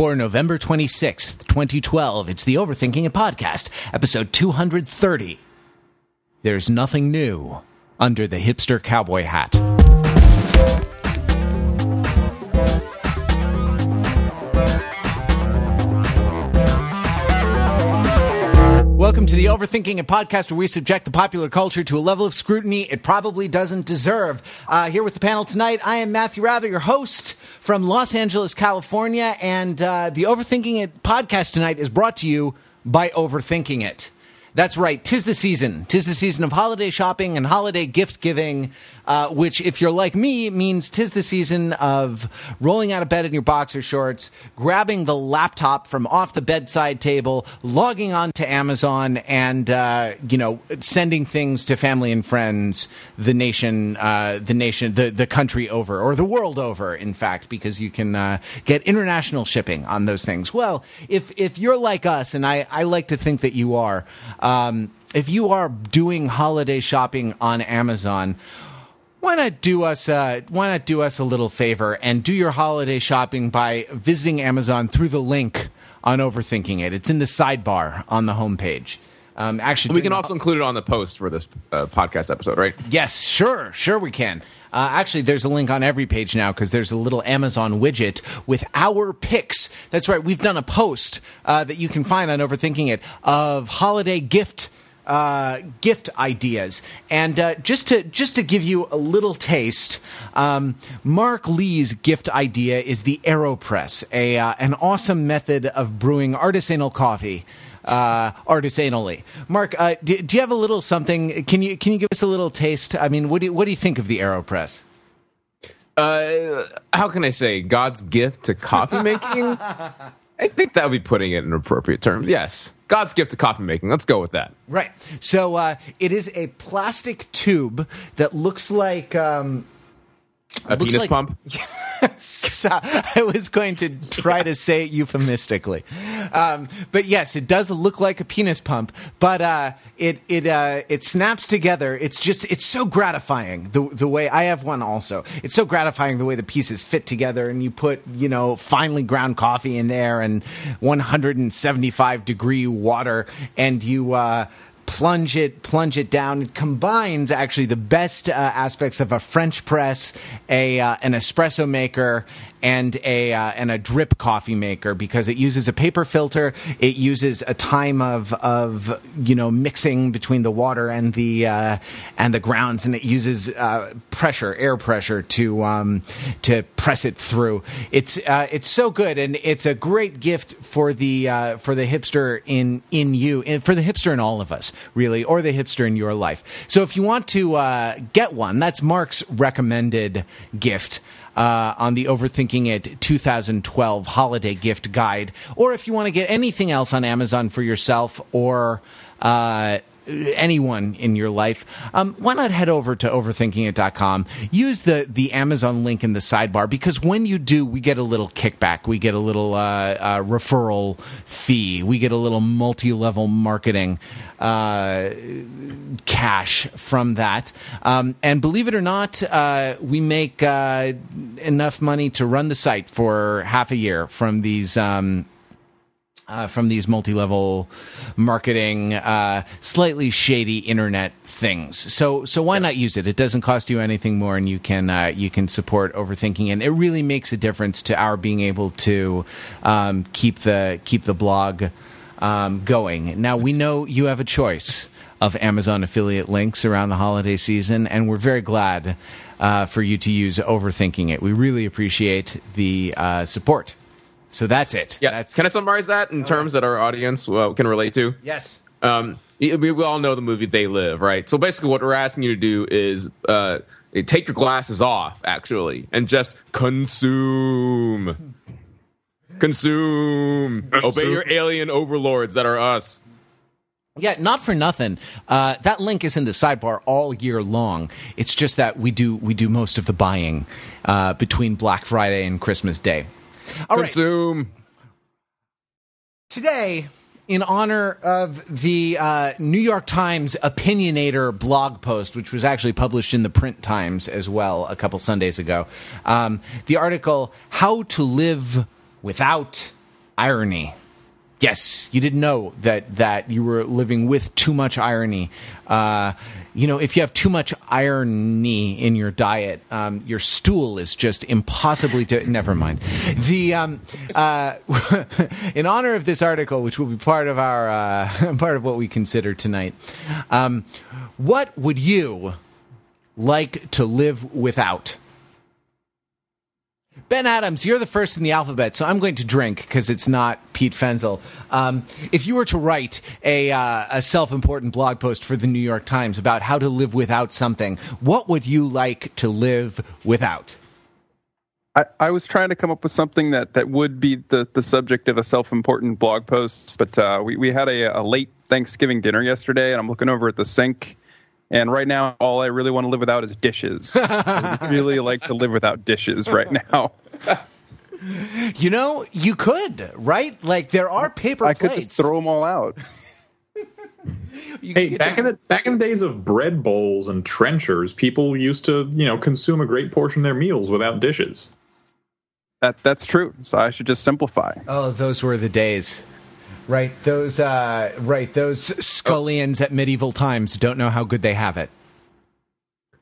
for November 26th, 2012. It's the Overthinking podcast, episode 230. There's nothing new under the hipster cowboy hat. Welcome to the Overthinking It podcast, where we subject the popular culture to a level of scrutiny it probably doesn't deserve. Uh, here with the panel tonight, I am Matthew Wrather, your host from Los Angeles, California, and uh, the Overthinking It podcast tonight is brought to you by Overthinking It. That's right. Tis the season. Tis the season of holiday shopping and holiday gift giving, uh, which, if you're like me, means tis the season of rolling out of bed in your boxer shorts, grabbing the laptop from off the bedside table, logging on to Amazon, and uh, you know, sending things to family and friends, the nation, uh, the nation, the the country over, or the world over, in fact, because you can uh, get international shipping on those things. Well, if if you're like us, and I I like to think that you are. Um, if you are doing holiday shopping on Amazon, why not do us uh, why not do us a little favor and do your holiday shopping by visiting Amazon through the link on Overthinking It. It's in the sidebar on the homepage. Um, actually, we can also include it on the post for this uh, podcast episode, right? Yes, sure, sure we can. Uh, actually, there's a link on every page now because there's a little Amazon widget with our picks. That's right. We've done a post uh, that you can find on Overthinking It of holiday gift. Uh, gift ideas, and uh, just to just to give you a little taste, um, Mark Lee's gift idea is the Aeropress, a uh, an awesome method of brewing artisanal coffee uh, artisanally. Mark, uh, do, do, you have a little something? Can you can you give us a little taste? I mean, what do you, what do you think of the Aeropress? Uh, how can I say God's gift to coffee making? I think that would be putting it in appropriate terms. Yes, God's gift to coffee making. Let's go with that. Right. So uh, it is a plastic tube that looks like. Um, a penis like, pump? I was going to try to say it euphemistically. Um, but yes, it does look like a penis pump, but uh, it it uh, it snaps together. It's just it's so gratifying the the way I have one also. It's so gratifying the way the pieces fit together and you put, you know, finely ground coffee in there and 175 degree water and you uh, plunge it, plunge it down. It combines actually the best uh, aspects of a French press, a uh, an espresso maker, and a uh, and a drip coffee maker because it uses a paper filter. It uses a time of of you know mixing between the water and the uh, and the grounds, and it uses uh, pressure, air pressure to um, to press it through. It's uh, it's so good, and it's a great gift for the uh, for the hipster in in you, and for the hipster in all of us, really, or the hipster in your life. So if you want to uh, get one, that's Mark's recommended gift uh, on the Overthinking It 2012 holiday gift guide. Or if you want to get anything else on Amazon for yourself or uh, anyone in your life, um, why not head over to overthinkingit.com? Use the, the Amazon link in the sidebar because when you do, we get a little kickback. We get a little uh, uh, referral fee. We get a little multi level marketing uh, cash from that. Um, and believe it or not, uh, we make uh, enough money to run the site for half a year from these. Um, uh, from these multi-level marketing, uh, slightly shady internet things. So, so why not use it? It doesn't cost you anything more, and you can uh, you can support overthinking, and it really makes a difference to our being able to um, keep the keep the blog um, going. Now we know you have a choice of Amazon affiliate links around the holiday season, and we're very glad uh, for you to use overthinking it. We really appreciate the uh, support. So that's it. Yeah. That's, can I summarize that in terms that our audience uh, can relate to? Yes. Um, we, we all know the movie They Live, right? So basically, what we're asking you to do is uh, take your glasses off, actually, and just consume. Consume. Obey your alien overlords that are us. Yeah, not for nothing. Uh, that link is in the sidebar all year long. It's just that we do we do most of the buying uh, between Black Friday and Christmas Day. All Consume. Right. Today, in honor of the uh, New York Times Opinionator blog post, which was actually published in the print Times as well a couple Sundays ago, um, the article "How to Live Without irony. Yes, you didn't know that that you were living with too much irony. Uh, you know, if you have too much irony in your diet, um, your stool is just impossibly to. Never mind. The um, uh, in honor of this article, which will be part of our uh, part of what we consider tonight, um, what would you like to live without? Ben Adams, you're the first in the alphabet, so I'm going to drink because it's not Pete Fenzel. Um, if you were to write a, uh, a self important blog post for the New York Times about how to live without something, what would you like to live without? I, I was trying to come up with something that, that would be the, the subject of a self important blog post, but uh, we, we had a, a late Thanksgiving dinner yesterday, and I'm looking over at the sink and right now, all I really want to live without is dishes. I really like to live without dishes right now. You know, you could, right? Like there are paper I plates. could just throw them all out. hey, back in the back in the days of bread bowls and trenchers, people used to, you know, consume a great portion of their meals without dishes. That that's true. So I should just simplify. Oh, those were the days. Right, those uh, right, those scullions at medieval times don't know how good they have it.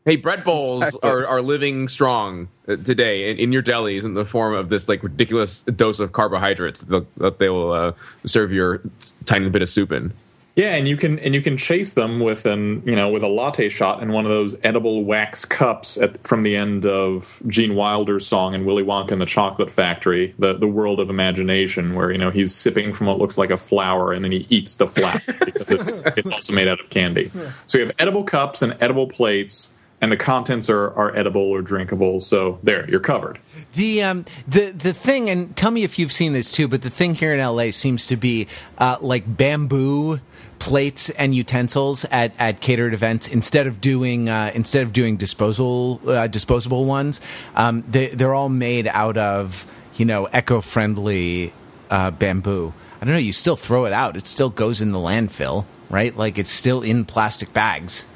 Hey, bread bowls Exactly. are, are living strong uh, today in, in your delis in the form of this like ridiculous dose of carbohydrates that, that they will uh, serve your tiny bit of soup in. Yeah, and you can and you can chase them with an you know with a latte shot in one of those edible wax cups at, from the end of Gene Wilder's song in Willy Wonka and the Chocolate Factory, the the world of imagination, where you know he's sipping from what looks like a flower and then he eats the flower because it's it's also made out of candy. So you have edible cups and edible plates, and the contents are are edible or drinkable. So there, you're covered. The um the the thing, and tell me if you've seen this too, but the thing here in LA seems to be uh, like bamboo plates and utensils at, at catered events instead of doing uh, instead of doing disposal uh, disposable ones. Um, they they're all made out of you know eco friendly uh, bamboo. I don't know. You still throw it out. It still goes in the landfill, right? Like it's still in plastic bags.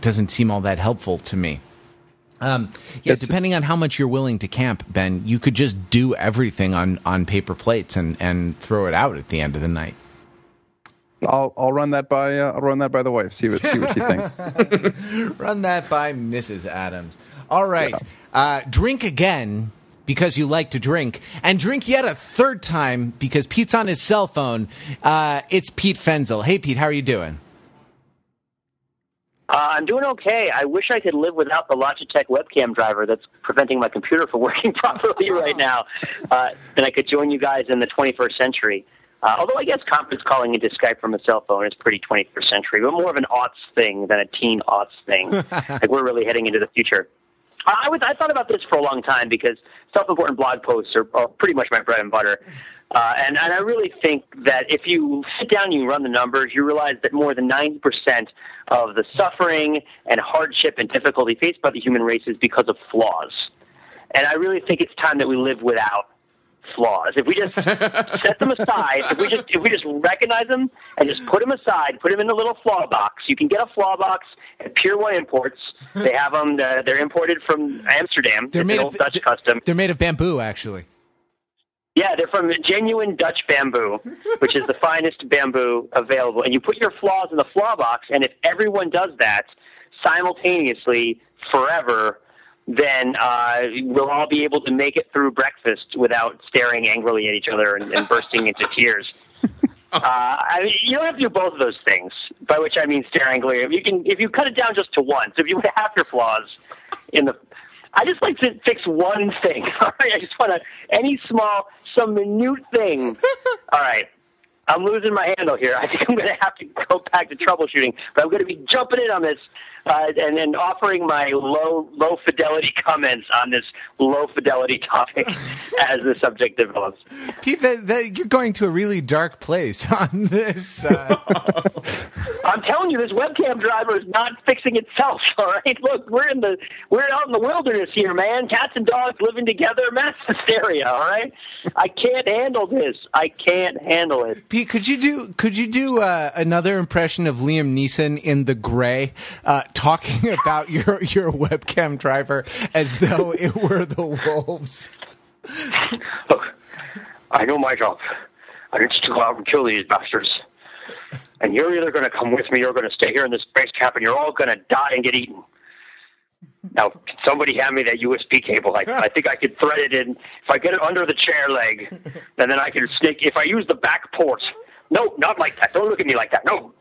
Doesn't seem all that helpful to me. Um, yeah, Yes. depending on how much you're willing to camp, Ben, you could just do everything on, on paper plates and, and throw it out at the end of the night. I'll I'll run that by uh, I'll run that by the wife. See what see what she thinks. Run that by Mrs. Adams. All right. Uh, drink again because you like to drink, and drink yet a third time because Pete's on his cell phone. Uh, it's Pete Fenzel. Hey, Pete, how are you doing? Uh, I'm doing okay. I wish I could live without the Logitech webcam driver that's preventing my computer from working properly right now. Uh, then I could join you guys in the 21st century. Uh, although I guess conference calling into Skype from a cell phone is pretty 21st century, but more of an aughts thing than a teen aughts thing. like we're really heading into the future. I was I thought about this for a long time because self-important blog posts are, are pretty much my bread and butter. Uh, and, and I really think that if you sit down and you run the numbers, you realize that more than 90% of the suffering and hardship and difficulty faced by the human race is because of flaws. And I really think it's time that we live without flaws. If we just set them aside, if we just if we just recognize them and just put them aside, put them in a little flaw box. You can get a flaw box at Pier One Imports. They have them. Uh, they're imported from Amsterdam. They're it's made an of old Dutch custom. They're made of bamboo, actually. Yeah, they're from genuine Dutch bamboo, which is the finest bamboo available. And you put your flaws in the flaw box, and if everyone does that simultaneously forever, then uh, we'll all be able to make it through breakfast without staring angrily at each other and, and bursting into tears. Uh, I mean, you don't have to do both of those things. By which I mean staring angrily. You can, if you cut it down just to one. So if you half your flaws in the, I just like to fix one thing. All right, I just want to any small, some minute thing. All right. I'm losing my handle here. I think I'm going to have to go back to troubleshooting, but I'm going to be jumping in on this uh, and then offering my low low fidelity comments on this low fidelity topic as the subject develops. Pete, that, that, you're going to a really dark place on this. Uh, I'm telling you, this webcam driver is not fixing itself. All right, look, we're in the we're out in the wilderness here, man. Cats and dogs living together, mass hysteria. All right, I can't handle this. I can't handle it. Pete, could you do could you do uh, another impression of Liam Neeson in The Grey, uh, talking about your your webcam driver as though it were the wolves? I know my job. I need to go out and kill these bastards. And you're either going to come with me or you're going to stay here in this base camp and you're all going to die and get eaten. Now, somebody hand me that USB cable? I, I think I could thread it in. If I get it under the chair leg, and then I can stick. If I use the back port, no, not like that. Don't look at me like that. No,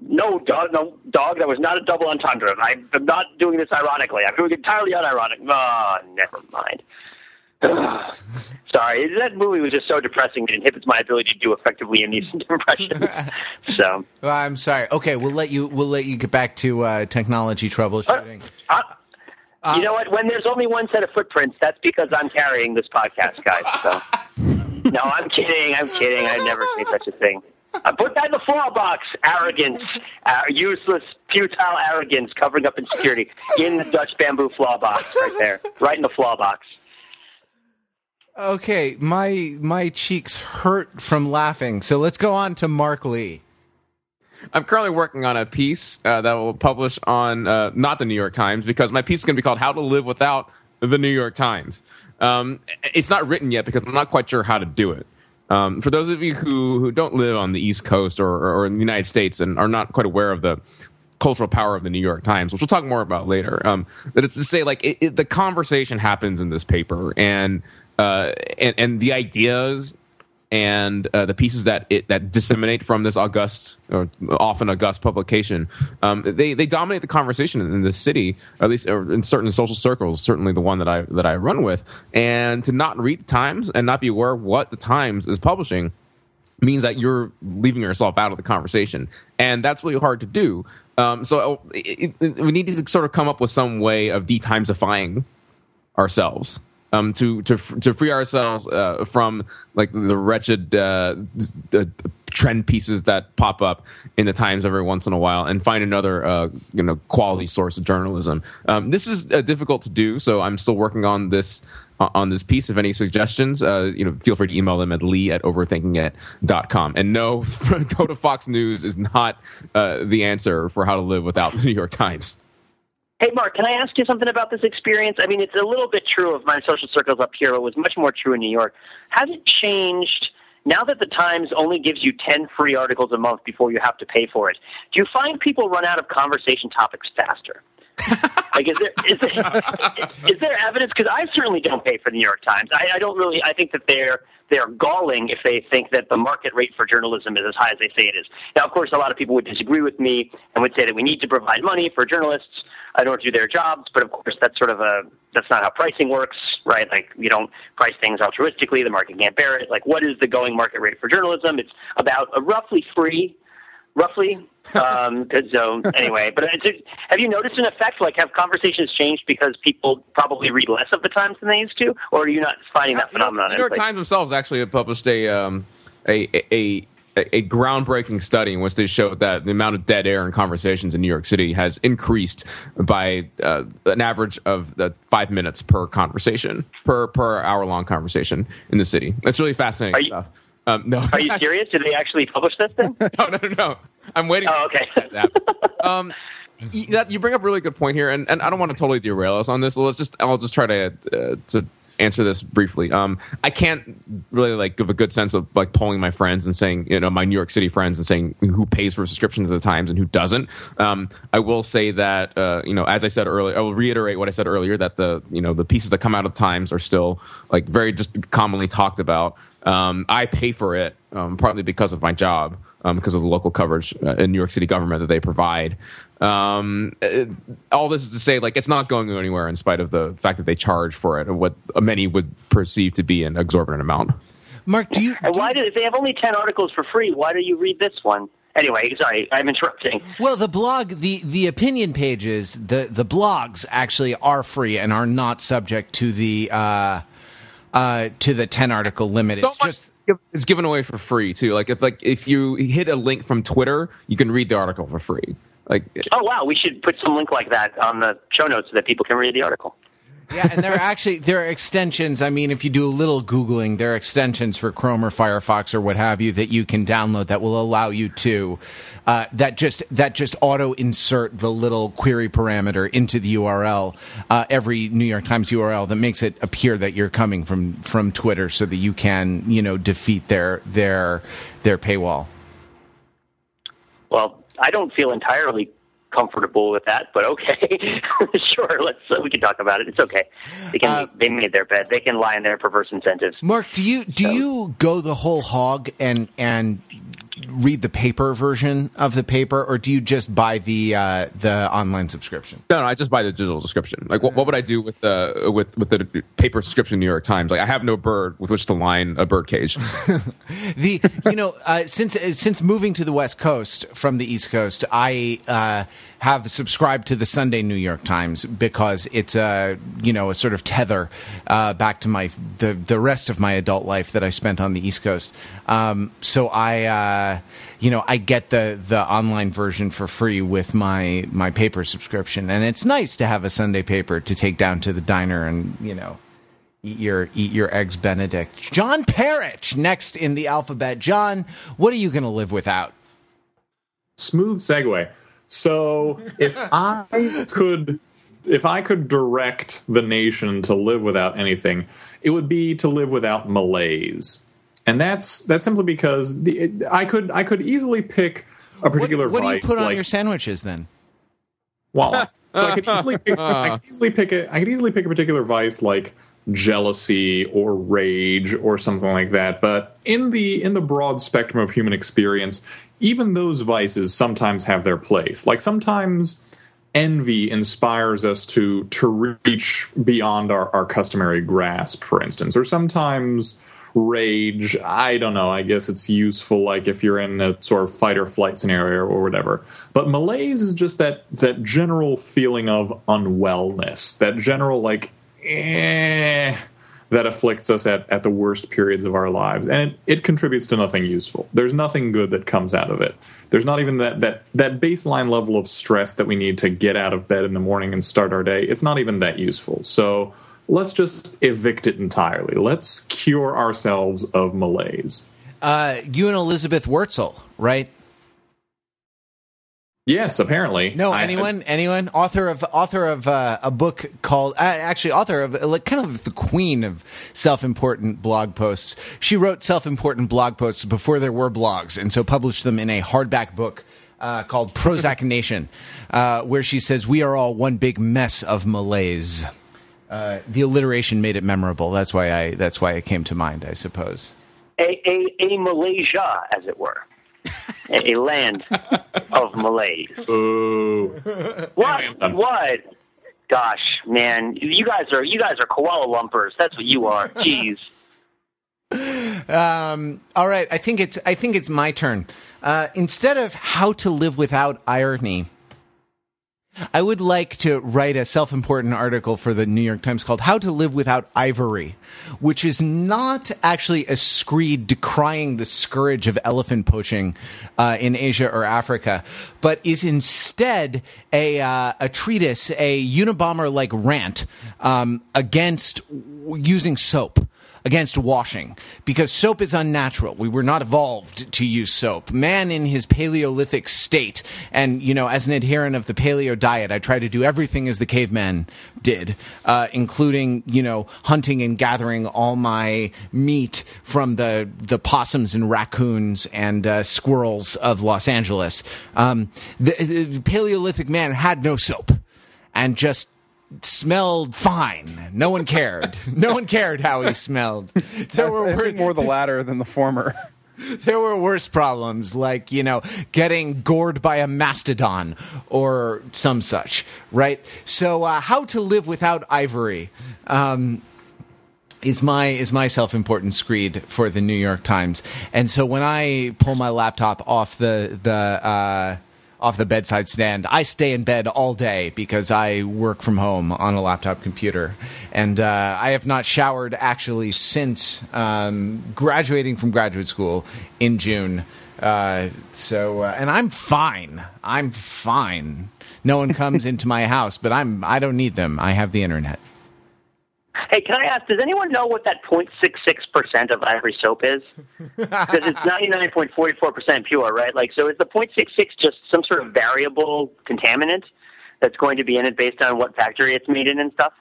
no, dog, no, dog. That was not a double entendre. I, I'm not doing this ironically. I'm doing it entirely unironic. Oh, never mind. Sorry, that movie was just so depressing. It inhibits my ability to do effectively indecent impressions. so, Well, I'm sorry. Okay, we'll let you. We'll let you get back to uh, technology troubleshooting. uh, you know what? When there's only one set of footprints, that's because I'm carrying this podcast, guys. So, no, I'm kidding. I'm kidding. I'd never say such a thing. I put that in the flaw box. Arrogance, uh, useless, futile arrogance, covering up insecurity in the Dutch bamboo flaw box, right there, right in the flaw box. Okay, my my cheeks hurt from laughing. So let's go on to Mark Lee. I'm currently working on a piece uh, that will publish on uh, not the New York Times because my piece is going to be called "How to Live Without the New York Times." Um, it's not written yet because I'm not quite sure how to do it. Um, for those of you who, who don't live on the East Coast or, or, in the United States and are not quite aware of the cultural power of the New York Times, which we'll talk more about later, um, that it's to say like it, it, the conversation happens in this paper and uh, and and the ideas and uh, the pieces that it that disseminate from this august or often august publication, um, they they dominate the conversation in the city, at least in certain social circles. Certainly, the one that I that I run with, and to not read the Times and not be aware what the Times is publishing means that you're leaving yourself out of the conversation, and that's really hard to do. Um, so it, it, we need to sort of come up with some way of detimesifying ourselves um, to to to free ourselves uh, from like the wretched uh, the trend pieces that pop up in the Times every once in a while, and find another uh, you know quality source of journalism. Um, this is uh, difficult to do, so I'm still working on this. uh, On this piece, if any suggestions, uh, you know, feel free to email them at lee at overthinkingit.com. And no, go to Fox News is not uh, the answer for how to live without the New York Times. Hey, Mark, can I ask you something about this experience? I mean, it's a little bit true of my social circles up here, but it was much more true in New York. Has it changed now that the Times only gives you 10 free articles a month before you have to pay for it? Do you find people run out of conversation topics faster? like, is there is there, is there evidence? Because I certainly don't pay for the New York Times. I, I don't really. I think that they're they're galling if they think that the market rate for journalism is as high as they say it is. Now, of course, a lot of people would disagree with me and would say that we need to provide money for journalists in order to do their jobs. But of course, that's sort of a that's not how pricing works, right? Like you don't price things altruistically; the market can't bear it. Like, what is the going market rate for journalism? It's about a roughly free roughly. Um, so anyway, but it's, have you noticed an effect? Like, have conversations changed because people probably read less of the Times than they used to, or are you not finding that You know, phenomenon? The New York? Times themselves actually have published a um, a, a a a groundbreaking study in which they showed that the amount of dead air in conversations in New York City has increased by uh, an average of uh, five minutes per conversation per per hour long conversation in the city. That's really fascinating Are you- stuff. Um, no, Are you serious? Did they actually publish this thing? no, no, no, no. I'm waiting. Oh, okay. Um, you bring up a really good point here, and, and I don't want to totally derail us on this. So let's just I'll just try to uh, to answer this briefly. Um, I can't really like give a good sense of like polling my friends and saying you know my New York City friends and saying who pays for subscriptions to the Times and who doesn't. Um, I will say that uh, you know as I said earlier, I will reiterate what I said earlier that the you know the pieces that come out of the Times are still like very just commonly talked about. Um, I pay for it um, partly because of my job um, because of the local coverage uh, in New York City government that they provide. Um, uh, all this is to say, like, it's not going anywhere in spite of the fact that they charge for it, what many would perceive to be an exorbitant amount. Mark, do you? And do why you- did if they have only ten articles for free? Why do you read this one? Anyway, sorry, I'm interrupting. Well, the blog, the the opinion pages, the the blogs actually are free and are not subject to the uh, uh, to the ten article limit. So it's much just it's given away for free too. Like if like if you hit a link from Twitter, you can read the article for free. Like Oh wow, we should put some link like that on the show notes so that people can read the article. yeah, and there are actually there are extensions. I mean, if you do a little googling, there are extensions for Chrome or Firefox or what have you that you can download that will allow you to uh, that just that just auto insert the little query parameter into the URL uh, every New York Times URL that makes it appear that you're coming from from Twitter, so that you can you know defeat their their their paywall. Well, I don't feel entirely comfortable with that, but okay, sure. Let's uh, we can talk about it. It's okay. They can uh, they made their bed. They can lie in their perverse incentives. Mark, do you do so. you go the whole hog and and read the paper version of the paper, or do you just buy the uh, the online subscription? No, no, I just buy the digital subscription. Like, what, what would I do with the with with the paper subscription? New York Times. Like, I have no bird with which to line a bird cage. the you know uh, since since moving to the West Coast from the East Coast, I. Have subscribed to the Sunday New York Times because it's a you know a sort of tether uh, back to my the the rest of my adult life that I spent on the East Coast. Um, so I uh, you know I get the the online version for free with my my paper subscription, and it's nice to have a Sunday paper to take down to the diner and you know eat your eat your eggs Benedict. John Perich next in the alphabet. John, what are you going to live without? Smooth segue. So if I could if I could direct the nation to live without anything, it would be to live without malaise. And that's that's simply because the, it, I could I could easily pick a particular what, what vice. do you put like, on your sandwiches then? Well, so I could easily pick, I could easily pick a I could easily pick a particular vice like jealousy or rage or something like that. But in the in the broad spectrum of human experience, even those vices sometimes have their place. Like sometimes envy inspires us to to reach beyond our, our customary grasp, for instance, or sometimes rage i don't know i guess it's useful like if you're in a sort of fight or flight scenario or whatever but malaise is just that that general feeling of unwellness that general like eh. That afflicts us at, at the worst periods of our lives and it, it, contributes to nothing useful. There's nothing good that comes out of it. There's not even that, that that baseline level of stress that we need to get out of bed in the morning and start our day. It's not even that useful. So let's just evict it entirely. Let's cure ourselves of malaise. Uh, you and elizabeth wurtzel right Yes, apparently. No, anyone, I, anyone, author of author of uh, a book called uh, actually author of like kind of the queen of self-important blog posts. She wrote self-important blog posts before there were blogs, and so published them in a hardback book uh, called Prozac Nation, uh, where she says we are all one big mess of malaise. Uh, the alliteration made it memorable. That's why I that's why it came to mind, I suppose. A a, a Malaysia, as it were a land of malaise. Ooh. What? What? Gosh, man, you guys are you guys are koala lumpers. That's what you are. Jeez. Um, all right, I think it's I think it's my turn. Uh, instead of how to live without irony, I would like to write a self important article for the New York Times called How to Live Without Ivory, which is not actually a screed decrying the scourge of elephant poaching uh, in Asia or Africa, but is instead a, uh, a treatise, a Unabomber like rant um, against using soap against washing because soap is unnatural. We were not evolved to use soap. Man in his Paleolithic state, and you know, as an adherent of the paleo diet, I try to do everything as the caveman did, uh, including you know hunting and gathering all my meat from the the possums and raccoons and uh, squirrels of Los Angeles. Um, the, the Paleolithic man had no soap and just smelled fine. No one cared. no one cared how he smelled. There were I more the latter than the former. There were worse problems, like you know, getting gored by a mastodon or some such, right? So, uh, how to live without ivory um, is my is my self important screed for the New York Times. And so, when I pull my laptop off the the uh, off the bedside stand. I stay in bed all day because I work from home on a laptop computer, and uh, I have not showered actually since um, graduating from graduate school in June. Uh, so, uh, and I'm fine. I'm fine. No one comes into my house, but I'm. I don't need them. I have the internet. Hey, can I ask? Does anyone know what that 0.66 percent of ivory soap is? Because it's 99.44 percent pure, right? Like, so is the 0.66 just some sort of variable contaminant that's going to be in it based on what factory it's made in and stuff?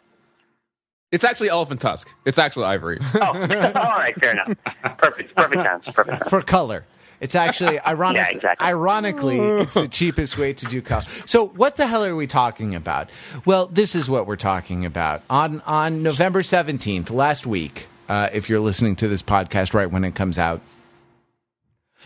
It's actually elephant tusk. It's actually ivory. Oh, all right, fair enough. Perfect, perfect sense. Perfect sense. for color. It's actually ironic. Yeah, exactly. Ironically, it's the cheapest way to do. So, what the hell are we talking about? Well, this is what we're talking about. On on November seventeenth, last week, uh, if you're listening to this podcast right when it comes out,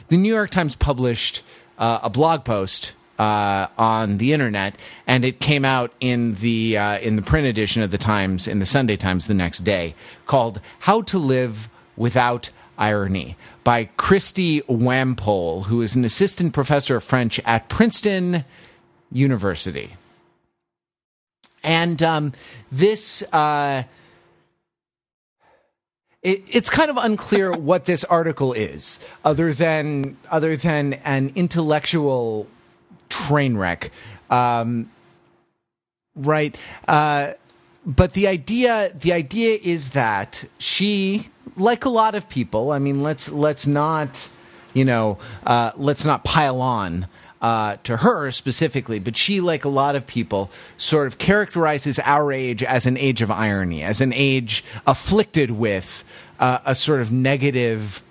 the New York Times published uh, a blog post uh, on the internet, and it came out in the uh, in the print edition of the Times in the Sunday Times the next day, called "How to Live Without Irony" by Christy Wampole, who is an assistant professor of French at Princeton University. And um, this. Uh, it, it's kind of unclear what this article is, other than other than an intellectual train wreck, um, right? Uh, but the idea the idea is that she, like a lot of people, I mean, let's let's not, you know, uh, let's not pile on. Uh, to her specifically, but she, like a lot of people, sort of characterizes our age as an age of irony, as an age afflicted with uh, a sort of negative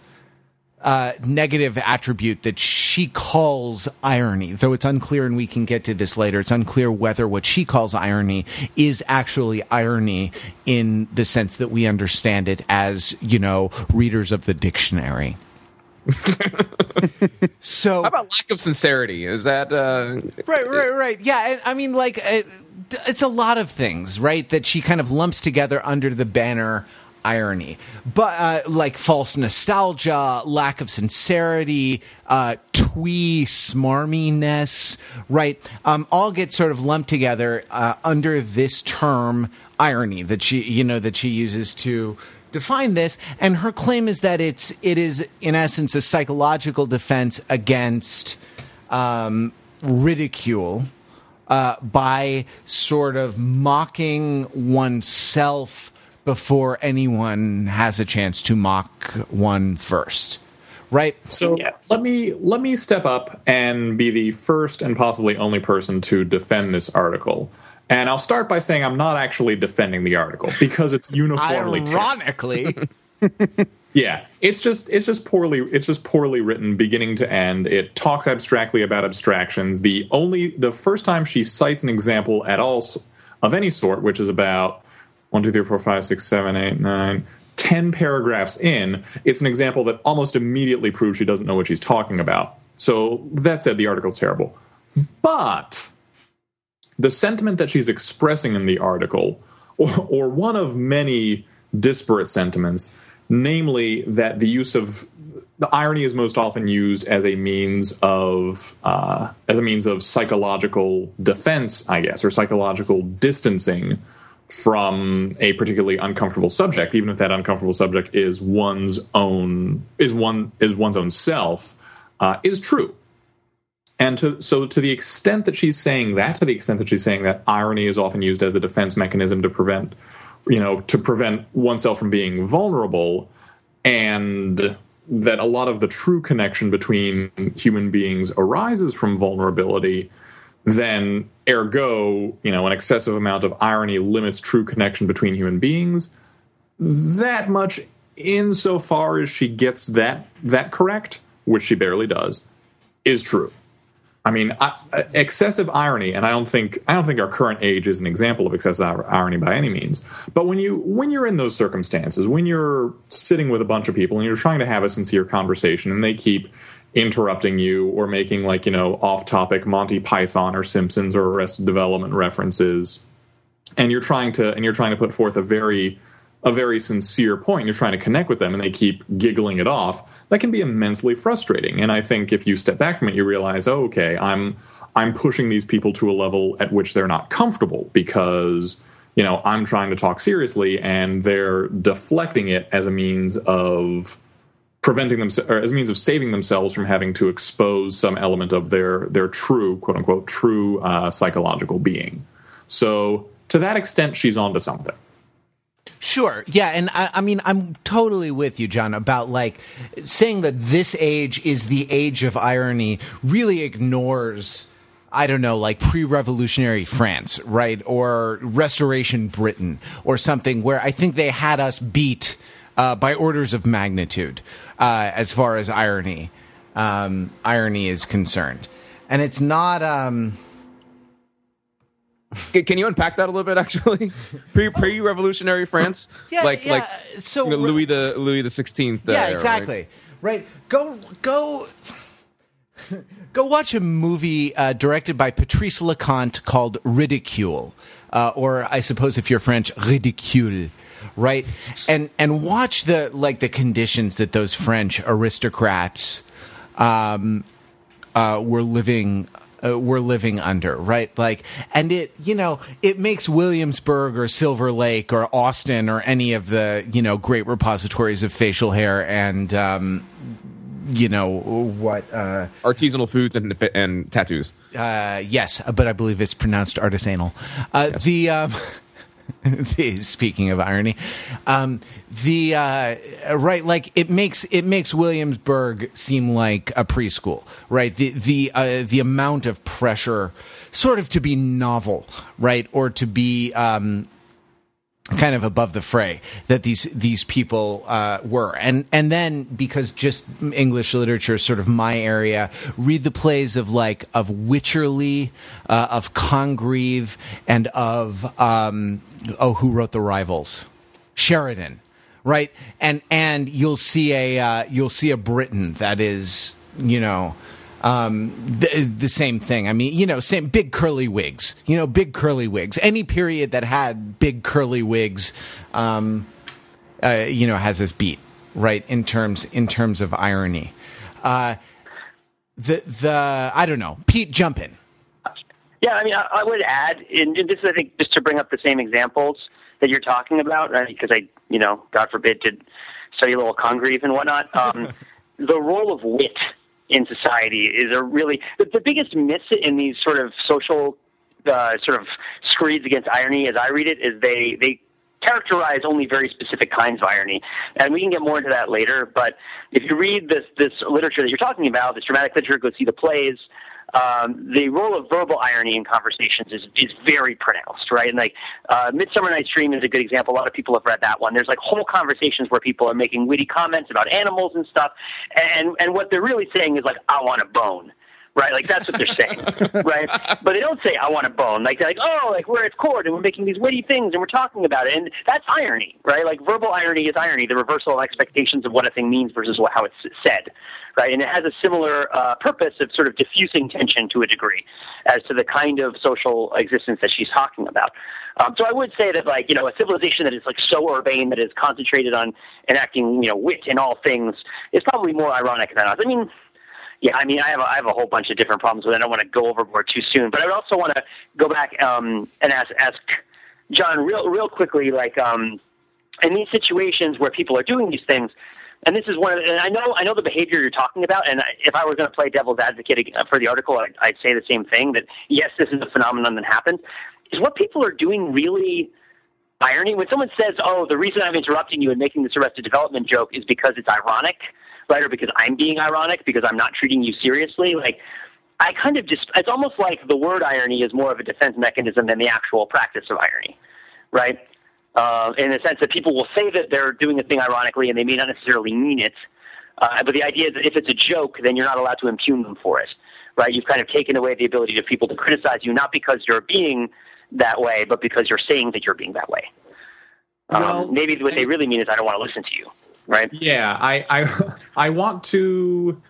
uh, negative attribute that she calls irony, though it's unclear, and we can get to this later. It's unclear whether what she calls irony is actually irony in the sense that we understand it as, you know, readers of the dictionary. so How about lack of sincerity? Is that uh, right right right yeah and, i mean like it, it's a lot of things right that she kind of lumps together under the banner irony. But uh, like false nostalgia lack of sincerity uh, twee smarminess right? Um, all get sort of lumped together uh, under this term irony that she you know that she uses to define this. And her claim is that it's it is in essence a psychological defense against um, ridicule uh, by sort of mocking oneself before anyone has a chance to mock one first right So Yes. let me let me step up and be the first and possibly only person to defend this article. And I'll start by saying I'm not actually defending the article because it's uniformly terrible. ironically Yeah, it's just it's just poorly it's just poorly written beginning to end. It talks abstractly about abstractions. The only the first time she cites an example at all of any sort, which is about one, two, three, four, five, six, seven, eight, nine, ten paragraphs in, it's an example that almost immediately proves she doesn't know what she's talking about. So that said, the article's terrible. But the sentiment that she's expressing in the article, or, or one of many disparate sentiments, namely that the use of the irony is most often used as a means of uh, as a means of psychological defense, I guess, or psychological distancing from a particularly uncomfortable subject, even if that uncomfortable subject is one's own is one is one's own self, uh, is true. And to, so, to the extent that she's saying that, to the extent that she's saying that irony is often used as a defense mechanism to prevent, you know, to prevent oneself from being vulnerable, and that a lot of the true connection between human beings arises from vulnerability, then ergo, you know, an excessive amount of irony limits true connection between human beings. That much, insofar as she gets that that correct, which she barely does, is true. I mean, I, uh, excessive irony, and I don't think I don't think our current age is an example of excessive irony by any means. But when you when you're in those circumstances, when you're sitting with a bunch of people and you're trying to have a sincere conversation, and they keep interrupting you or making like you know off-topic Monty Python or Simpsons or Arrested Development references, and you're trying to and you're trying to put forth a very a very sincere point. You're trying to connect with them, and they keep giggling it off. That can be immensely frustrating. And I think if you step back from it, you realize, oh, okay, I'm I'm pushing these people to a level at which they're not comfortable because you know I'm trying to talk seriously, and they're deflecting it as a means of preventing them or as means of saving themselves from having to expose some element of their their true quote unquote true uh, psychological being. So to that extent, she's onto something. Sure. Yeah, and I, I, mean, I'm totally with you, John, about like saying that this age is the age of irony. Really ignores. I don't know, like pre-revolutionary France, right, or Restoration Britain, or something where I think they had us beat uh, by orders of magnitude uh, as far as irony um, irony is concerned, and it's not. Um, can you unpack that a little bit? Actually, pre pre revolutionary France, yeah, like yeah. like so you know, Louis the Louis the Sixteenth. Yeah, exactly. Right? right. Go go. Go watch a movie uh, directed by Patrice Leconte called Ridicule, uh, or I suppose if you're French, Ridicule, right? And and watch the like the conditions that those French aristocrats um, uh, were living uh, we're living under, right? Like, and it, you know, it makes Williamsburg or Silver Lake or Austin or any of the, you know, great repositories of facial hair and, um, you know what uh, artisanal foods and and tattoos. Uh, yes, but I believe it's pronounced artisanal. Uh, yes. The um, speaking of irony, um, the uh, right, like it makes it makes Williamsburg seem like a preschool, right? The the uh, the amount of pressure, sort of to be novel, right, or to be um, kind of above the fray that these these people uh, were, and and then because just English literature is sort of my area, read the plays of like of Wycherley, uh, of Congreve, and of um, oh, who wrote the Rivals, Sheridan, right? And and you'll see a uh, you'll see a Britain that is you know um, the, the, same thing. I mean, you know, same big curly wigs. You know, big curly wigs. Any period that had big curly wigs, um, uh, you know, has this beat right in terms in terms of irony. Uh, the the I don't know, Pete, jump in. Yeah, I mean, I, I would add, and this is, I think, just to bring up the same examples that you're talking about, right? because I, you know, God forbid, did study a little Congreve and whatnot. Um, the role of wit in society is a really the, the biggest miss in these sort of social uh, sort of screeds against irony, as I read it, is they they characterize only very specific kinds of irony, and we can get more into that later. But if you read this this literature that you're talking about, this dramatic literature, go see the plays um, the role of verbal irony in conversations is, is very pronounced, right? And like uh, Midsummer Night's Dream is a good example. A lot of people have read that one. There's like whole conversations where people are making witty comments about animals and stuff, and and what they're really saying is like, "I want a bone." right? Like that's what they're saying, right? But they don't say I want a bone. Like they're like, oh, like we're at court and we're making these witty things and we're talking about it, and that's irony, right? Like verbal irony is irony, the reversal of expectations of what a thing means versus how it's said, right? And it has a similar uh, purpose of sort of diffusing tension to a degree as to the kind of social existence that she's talking about. Um, so I would say that, like, you know, a civilization that is like so urbane that is concentrated on enacting, you know, wit in all things is probably more ironic than us. I mean, yeah, I mean, I have a, I have a whole bunch of different problems with it. I don't want to go overboard too soon, but I would also want to go back um, and ask ask John real real quickly, like um, in these situations where people are doing these things, and this is one of, the, and I know I know the behavior you're talking about, and if I were going to play devil's advocate for the article, I'd, I'd say the same thing that yes, this is a phenomenon that happens. Is what people are doing really irony? When someone says, "Oh, the reason I'm interrupting you and making this Arrested Development joke is because it's ironic," right? Or because I'm being ironic because I'm not treating you seriously. Like, I kind of just, it's almost like the word irony is more of a defense mechanism than the actual practice of irony, right? Uh, in the sense that people will say that they're doing a thing ironically and they may not necessarily mean it. Uh, but the idea is that if it's a joke, then you're not allowed to impugn them for it, right? You've kind of taken away the ability of people to criticize you, not because you're being that way, but because you're saying that you're being that way. Um, well, maybe what they really mean is I don't want to listen to you right? Yeah, I I, I want to.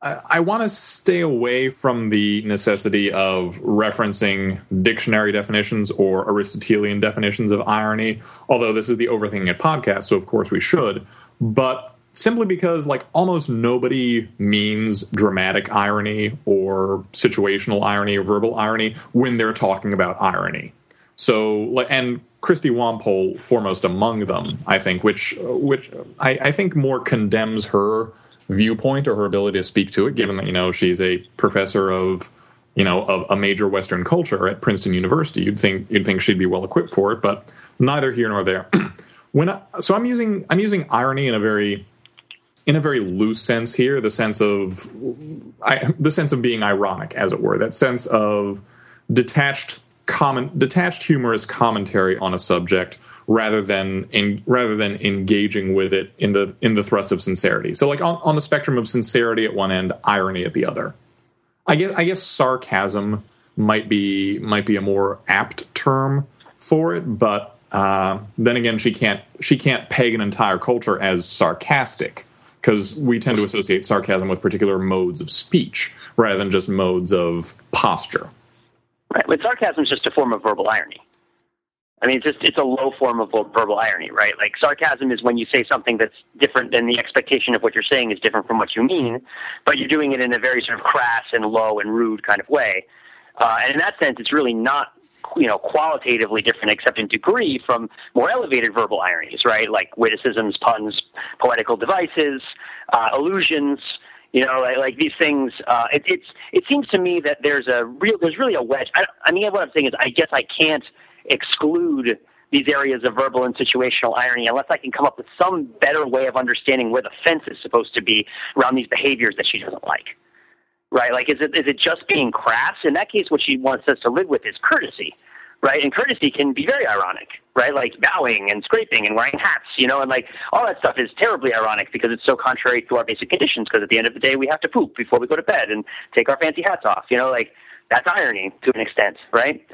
I want to stay away from the necessity of referencing dictionary definitions or Aristotelian definitions of irony, although this is the Overthinking It podcast, so of course we should. But simply because, like, almost nobody means dramatic irony or situational irony or verbal irony when they're talking about irony. So, and Christy Wampole foremost among them, I think, which which I, I, think more condemns her viewpoint or her ability to speak to it, given that you know she's a professor of you know of a major Western culture at Princeton University. You'd think you'd think she'd be well equipped for it, but neither here nor there. when I, so I'm using I'm using irony in a very in a very loose sense here, the sense of I, the sense of being ironic, as it were, that sense of detached common detached humorous commentary on a subject rather than in, rather than engaging with it in the in the thrust of sincerity. So like on, on the spectrum of sincerity at one end, irony at the other. I guess I guess sarcasm might be might be a more apt term for it, but uh, then again, she can't she can't peg an entire culture as sarcastic because we tend to associate sarcasm with particular modes of speech rather than just modes of posture. Right. But sarcasm is just a form of verbal irony. I mean, it's just it's a low form of verbal irony, right? Like sarcasm is when you say something that's different than the expectation of what you're saying is different from what you mean, but you're doing it in a very sort of crass and low and rude kind of way. Uh, and in that sense, it's really not you know qualitatively different except in degree from more elevated verbal ironies, right? Like witticisms, puns, poetical devices, uh, allusions. You know, like, like these things. Uh, it, it's it seems to me that there's a real there's really a wedge. I, I mean, what I'm saying is, I guess I can't exclude these areas of verbal and situational irony unless I can come up with some better way of understanding where the fence is supposed to be around these behaviors that she doesn't like right? Like, is it is it just being crass? In that case, what she wants us to live with is courtesy, right? And courtesy can be very ironic, right? Like bowing and scraping and wearing hats, you know, and like all that stuff is terribly ironic because it's so contrary to our basic conditions. Because at the end of the day, we have to poop before we go to bed and take our fancy hats off, you know, like that's irony to an extent, right?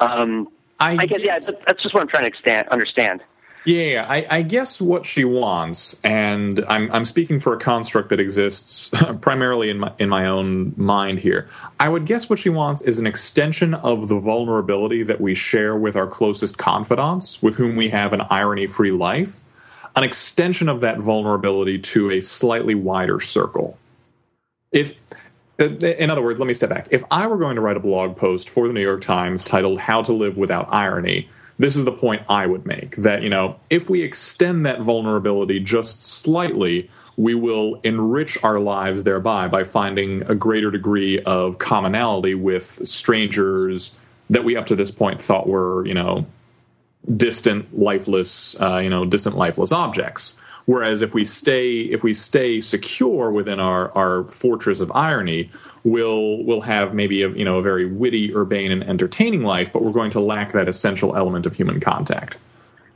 Um, I, guess, yeah, that's just what I'm trying to understand. Yeah, I, I, guess what she wants, and I'm, I'm speaking for a construct that exists primarily in my in my own mind here. I would guess what she wants is an extension of the vulnerability that we share with our closest confidants, with whom we have an irony-free life, an extension of that vulnerability to a slightly wider circle. If in other words, let me step back. If I were going to write a blog post for the New York Times titled How to Live Without Irony, this is the point I would make that, you know, if we extend that vulnerability just slightly, we will enrich our lives thereby by finding a greater degree of commonality with strangers that we up to this point thought were, you know, distant, lifeless, uh, you know, distant, lifeless objects. Whereas if we stay if we stay secure within our, our fortress of irony, we'll we'll have maybe a you know a very witty, urbane, and entertaining life, but we're going to lack that essential element of human contact.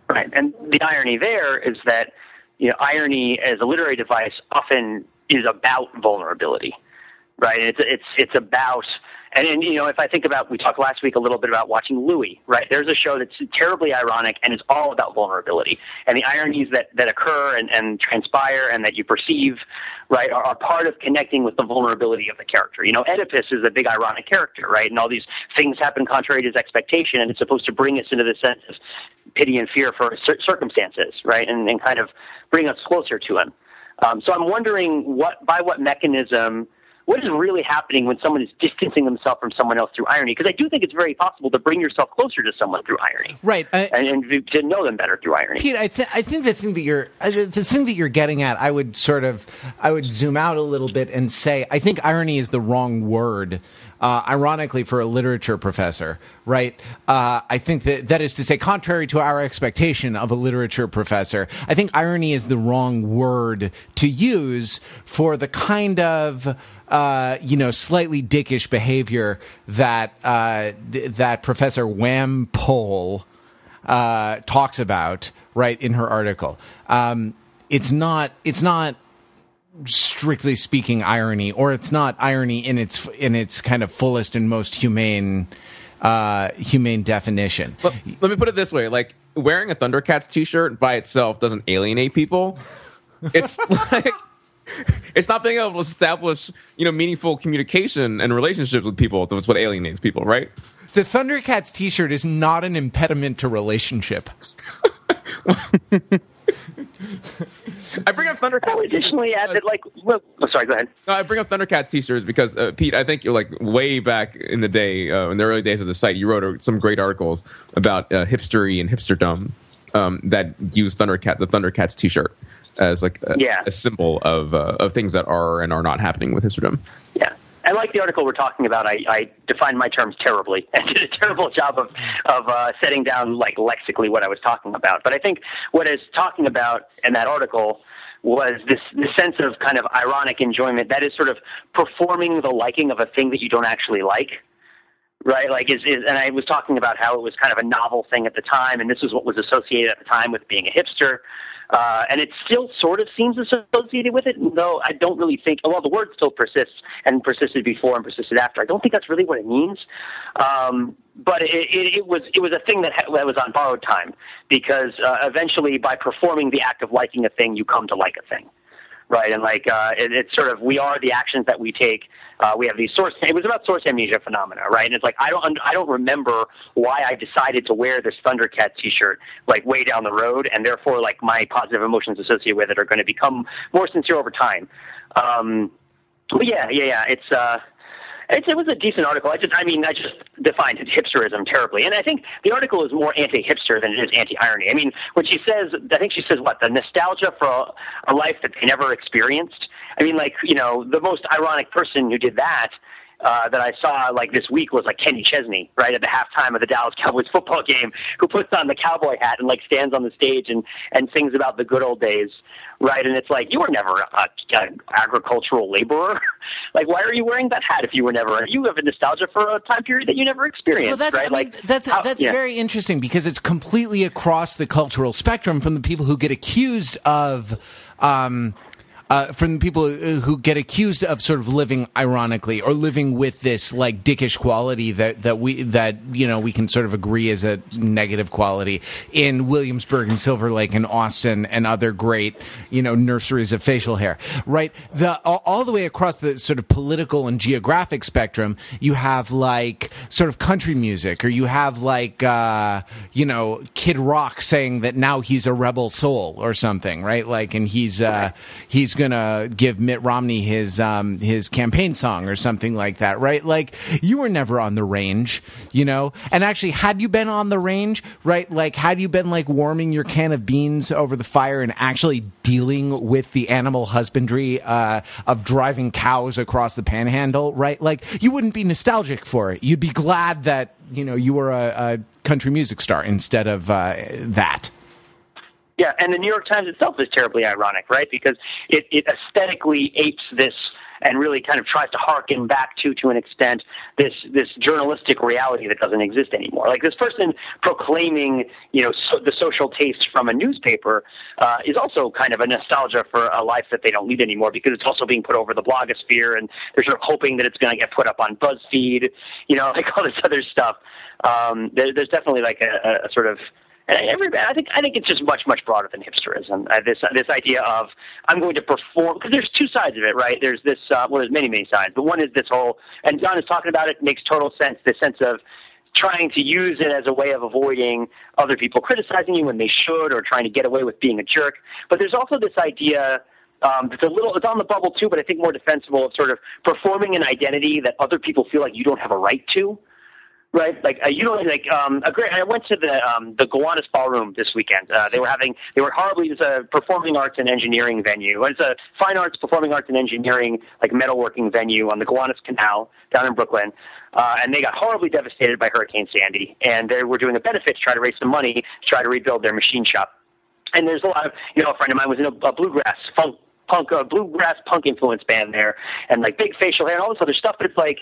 Right, and the irony there is that you know irony as a literary device often is about vulnerability, right? It's it's it's about and, and you know, if I think about, we talked last week a little bit about watching Louie, right? There's a show that's terribly ironic and is all about vulnerability and the ironies that that occur and, and transpire and that you perceive, right, are, are part of connecting with the vulnerability of the character. You know, Oedipus is a big ironic character, right? And all these things happen contrary to his expectation, and it's supposed to bring us into the sense of pity and fear for circumstances, right? And, and kind of bring us closer to him. Um, so I'm wondering what by what mechanism what is really happening when someone is distancing themselves from someone else through irony? Because I do think it's very possible to bring yourself closer to someone through irony, right? I, and, and, to know them better through irony. Pete, I, th- I think the thing that you're uh, the thing that you're getting at, I would sort of I would zoom out a little bit and say I think irony is the wrong word. Uh, ironically, for a literature professor, right? Uh, I think that that is to say, contrary to our expectation of a literature professor, I think irony is the wrong word to use for the kind of uh, you know, slightly dickish behavior that uh, that Professor Wampole uh, talks about, right in her article. Um, it's not. It's not strictly speaking irony, or it's not irony in its in its kind of fullest and most humane uh, humane definition. Let, let me put it this way: like wearing a Thundercats T-shirt by itself doesn't alienate people. It's like it's not being able to establish you know meaningful communication and relationships with people that's what alienates people right the thundercats t-shirt is not an impediment to relationship I bring up Thundercat. I would additionally add that, like, well, oh, sorry, go ahead. No, I bring up Thundercat T-shirts because uh, Pete, I think you're like way back in the day, uh, in the early days of the site, you wrote uh, some great articles about uh, hipstery and hipsterdom um, that use Thundercat, the Thundercats T-shirt as like a, yeah. a symbol of uh, of things that are and are not happening with hipsterdom. And like the article we're talking about, I, I defined my terms terribly and did a terrible job of of uh, setting down like lexically what I was talking about. But I think what is talking about in that article was this this sense of kind of ironic enjoyment that is sort of performing the liking of a thing that you don't actually like right? Like, is, is and I was talking about how it was kind of a novel thing at the time, and this was what was associated at the time with being a hipster. Uh, and it still sort of seems associated with it, though I don't really think. Well, the word still persists and persisted before and persisted after. I don't think that's really what it means. Um, but it, it, it was it was a thing that, ha- that was on borrowed time because uh, eventually, by performing the act of liking a thing, you come to like a thing right? And like uh, it, it's sort of we are the actions that we take. Uh, we have these source. It was about source amnesia phenomena, right? And it's like I don't I don't remember why I decided to wear this Thundercat T-shirt like way down the road, and therefore like my positive emotions associated with it are going to become more sincere over time. Um, but yeah, yeah, yeah. It's uh, it, it was a decent article. I just, I mean, I just defined hipsterism terribly, and I think the article is more anti-hipster than it is anti-irony. I mean, when she says, I think she says what the nostalgia for a, a life that they never experienced. I mean, like you know, the most ironic person who did that uh, that I saw like this week was like Kenny Chesney, right at the halftime of the Dallas Cowboys football game, who puts on the cowboy hat and like stands on the stage and and sings about the good old days, right? And it's like you were never a, a agricultural laborer. like, why are you wearing that hat if you were never? You have a nostalgia for a time period that you never experienced, well, that's, right? I mean, like that's how, that's yeah. very interesting because it's completely across the cultural spectrum from the people who get accused of. Um, uh, from the people who get accused of sort of living ironically or living with this like dickish quality that, that we that you know we can sort of agree is a negative quality in Williamsburg and Silver Lake and Austin and other great you know nurseries of facial hair right? The all, all the way across the sort of political and geographic spectrum you have like sort of country music or you have like uh, you know Kid Rock saying that now he's a rebel soul or something right? Like and he's uh, he's gonna give Mitt Romney his um, his campaign song or something like that, right? Like you were never on the range, you know. And actually, had you been on the range, right? Like had you been like warming your can of beans over the fire and actually dealing with the animal husbandry uh, of driving cows across the Panhandle, right? Like you wouldn't be nostalgic for it. You'd be glad that you know you were a, a country music star instead of uh, that. Yeah, and the New York Times itself is terribly ironic, right? Because it, it aesthetically apes this and really kind of tries to harken back to, to an extent, this this journalistic reality that doesn't exist anymore. Like this person proclaiming, you know, so, the social taste from a newspaper uh, is also kind of a nostalgia for a life that they don't lead anymore because it's also being put over the blogosphere, and they're sort of hoping that it's going to get put up on BuzzFeed, you know, like all this other stuff. Um, there, there's definitely like a, a sort of and every, I think I think it's just much much broader than hipsterism. Uh, this this idea of I'm going to perform because there's two sides of it, right? There's this uh, well, there's many many sides, but one is this whole and John is talking about it makes total sense. This sense of trying to use it as a way of avoiding other people criticizing you when they should, or trying to get away with being a jerk. But there's also this idea. Um, it's a little, it's on the bubble too, but I think more defensible of sort of performing an identity that other people feel like you don't have a right to right? Like uh, you know, like um, a great. I went to the um, the Gowanus Ballroom this weekend. Uh, they were having they were horribly. It's a performing arts and engineering venue. It's a fine arts, performing arts, and engineering like metalworking venue on the Gowanus Canal down in Brooklyn. Uh, and they got horribly devastated by Hurricane Sandy, and they were doing a benefit to try to raise some money to try to rebuild their machine shop. And there's a lot of, you know, a friend of mine was in a, a bluegrass funk punk, uh, bluegrass punk influence band there, and like big facial hair and all this other stuff. But it's like,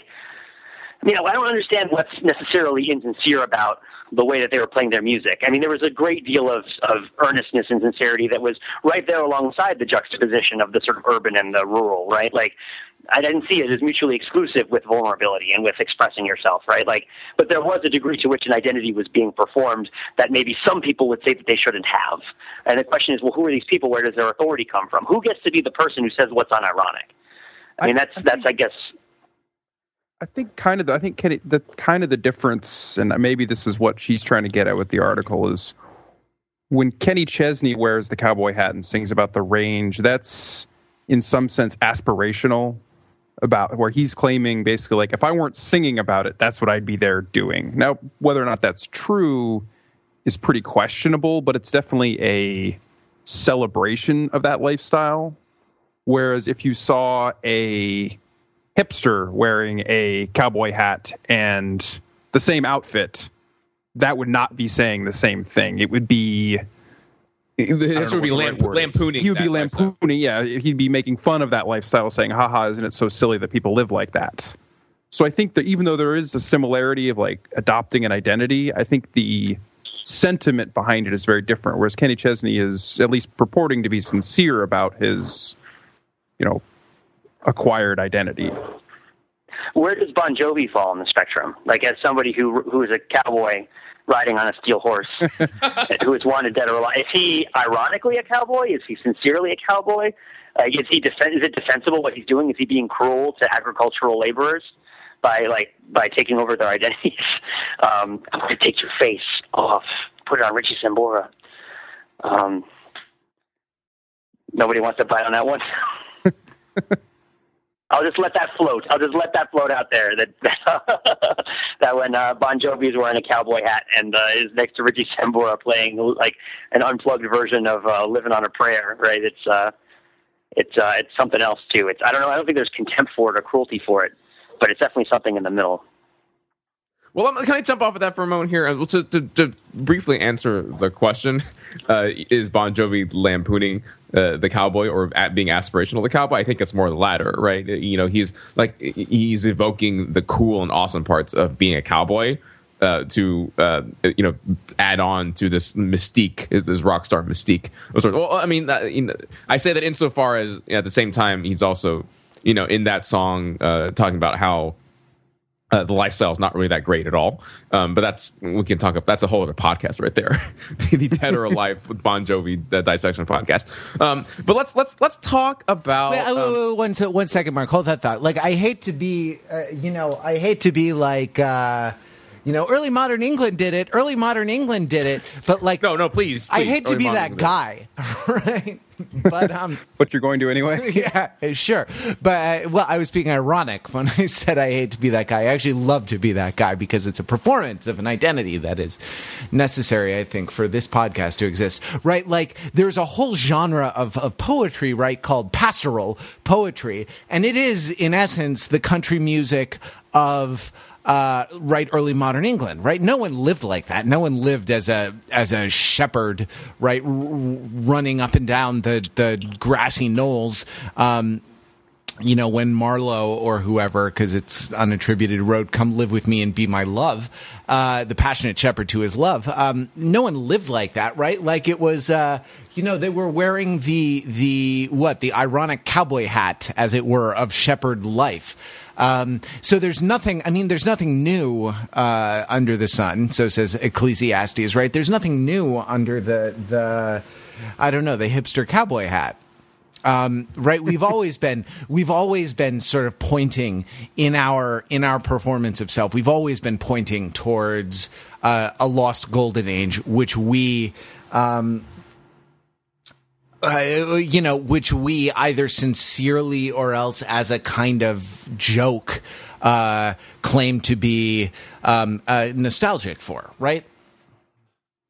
you know, I don't understand what's necessarily insincere about the way that they were playing their music. I mean, there was a great deal of, of earnestness and sincerity that was right there alongside the juxtaposition of the sort of urban and the rural, right? Like, I didn't see it as mutually exclusive with vulnerability and with expressing yourself, right? Like, but there was a degree to which an identity was being performed that maybe some people would say that they shouldn't have. And the question is, well, who are these people? Where does their authority come from? Who gets to be the person who says what's unironic? I mean, that's that's I guess I think kind of the, I think Kenny, the kind of the difference, and maybe this is what she's trying to get at with the article is when Kenny Chesney wears the cowboy hat and sings about the range. That's in some sense aspirational about where he's claiming basically like if I weren't singing about it, that's what I'd be there doing. Now, whether or not that's true is pretty questionable, but it's definitely a celebration of that lifestyle. Whereas if you saw a hipster wearing a cowboy hat and the same outfit, that would not be saying the same thing. It would be This would be lamp- right lampooning. He would be that lifestyle. lampooning. Yeah, he'd be making fun of that lifestyle, saying, "Haha, isn't it so silly that people live like that?" So I think that even though there is a similarity of like adopting an identity, I think the sentiment behind it is very different. Whereas Kenny Chesney is at least purporting to be sincere about his, you know, acquired identity. Where does Bon Jovi fall on the spectrum? Like, as somebody who who is a cowboy riding on a steel horse, who is wanted dead or alive, is he ironically a cowboy? Is he sincerely a cowboy? Uh, is he defen- is it defensible what he's doing? Is he being cruel to agricultural laborers by like by taking over their identities? Um, I'm going to take your face off, put it on Richie Sambora. Um, nobody wants to bite on that one. I'll just let that float. I'll just let that float out there. That that when uh, Bon Jovi is wearing a cowboy hat and uh, is next to Richie Sambora playing like an unplugged version of uh, "Living on a Prayer," right? It's uh, it's uh, it's something else too. It's I don't know. I don't think there's contempt for it or cruelty for it, but it's definitely something in the middle. Well, um, can I jump off of that for a moment here? Uh, To, to, to briefly answer the question, uh, is Bon Jovi lampooning uh, the cowboy or being aspirational the cowboy? I think it's more the latter, right? You know, he's like he's evoking the cool and awesome parts of being a cowboy uh, to uh, you know add on to this mystique, this rock star mystique. Well, I mean, uh, I say that insofar as at the same time he's also you know in that song uh, talking about how uh, the lifestyle is not really that great at all. Um, but that's we can talk. About, that's a whole other podcast right there. the Dead or Alive with Bon Jovi the dissection podcast. Um, but let's let's let's talk about. Wait, wait, um, wait, wait, one, one second, Mark. Hold that thought. Like, I hate to be, uh, you know, I hate to be like, uh, you know, early modern England did it. Early modern England did it. But like, no, no, please. I please, hate to be that England. guy, right? But um, But you're going to anyway. yeah, sure. But uh, well, I was being ironic when I said I hate to be that guy. I actually love to be that guy because it's a performance of an identity that is necessary, I think, for this podcast to exist. Right? Like there's a whole genre of, of poetry, right, called pastoral poetry, and it is in essence the country music of uh, right early modern England, right? No one lived like that. No one lived as a as a shepherd, right, r- running up and down the the grassy knolls. Um, you know, when Marlowe or whoever, because it's unattributed, wrote "Come live with me and be my love," uh, the passionate shepherd to his love. Um, no one lived like that, right? Like it was, uh, you know, they were wearing the the what the ironic cowboy hat, as it were, of shepherd life. Um, so there's nothing. I mean, there's nothing new uh, under the sun. So says Ecclesiastes, right? There's nothing new under the the I don't know the hipster cowboy hat um, right we've always been we've always been sort of pointing in our in our performance of self we've always been pointing towards uh, a lost golden age which we um, uh, you know, which we either sincerely or else as a kind of joke uh, claim to be um, uh, nostalgic for, right?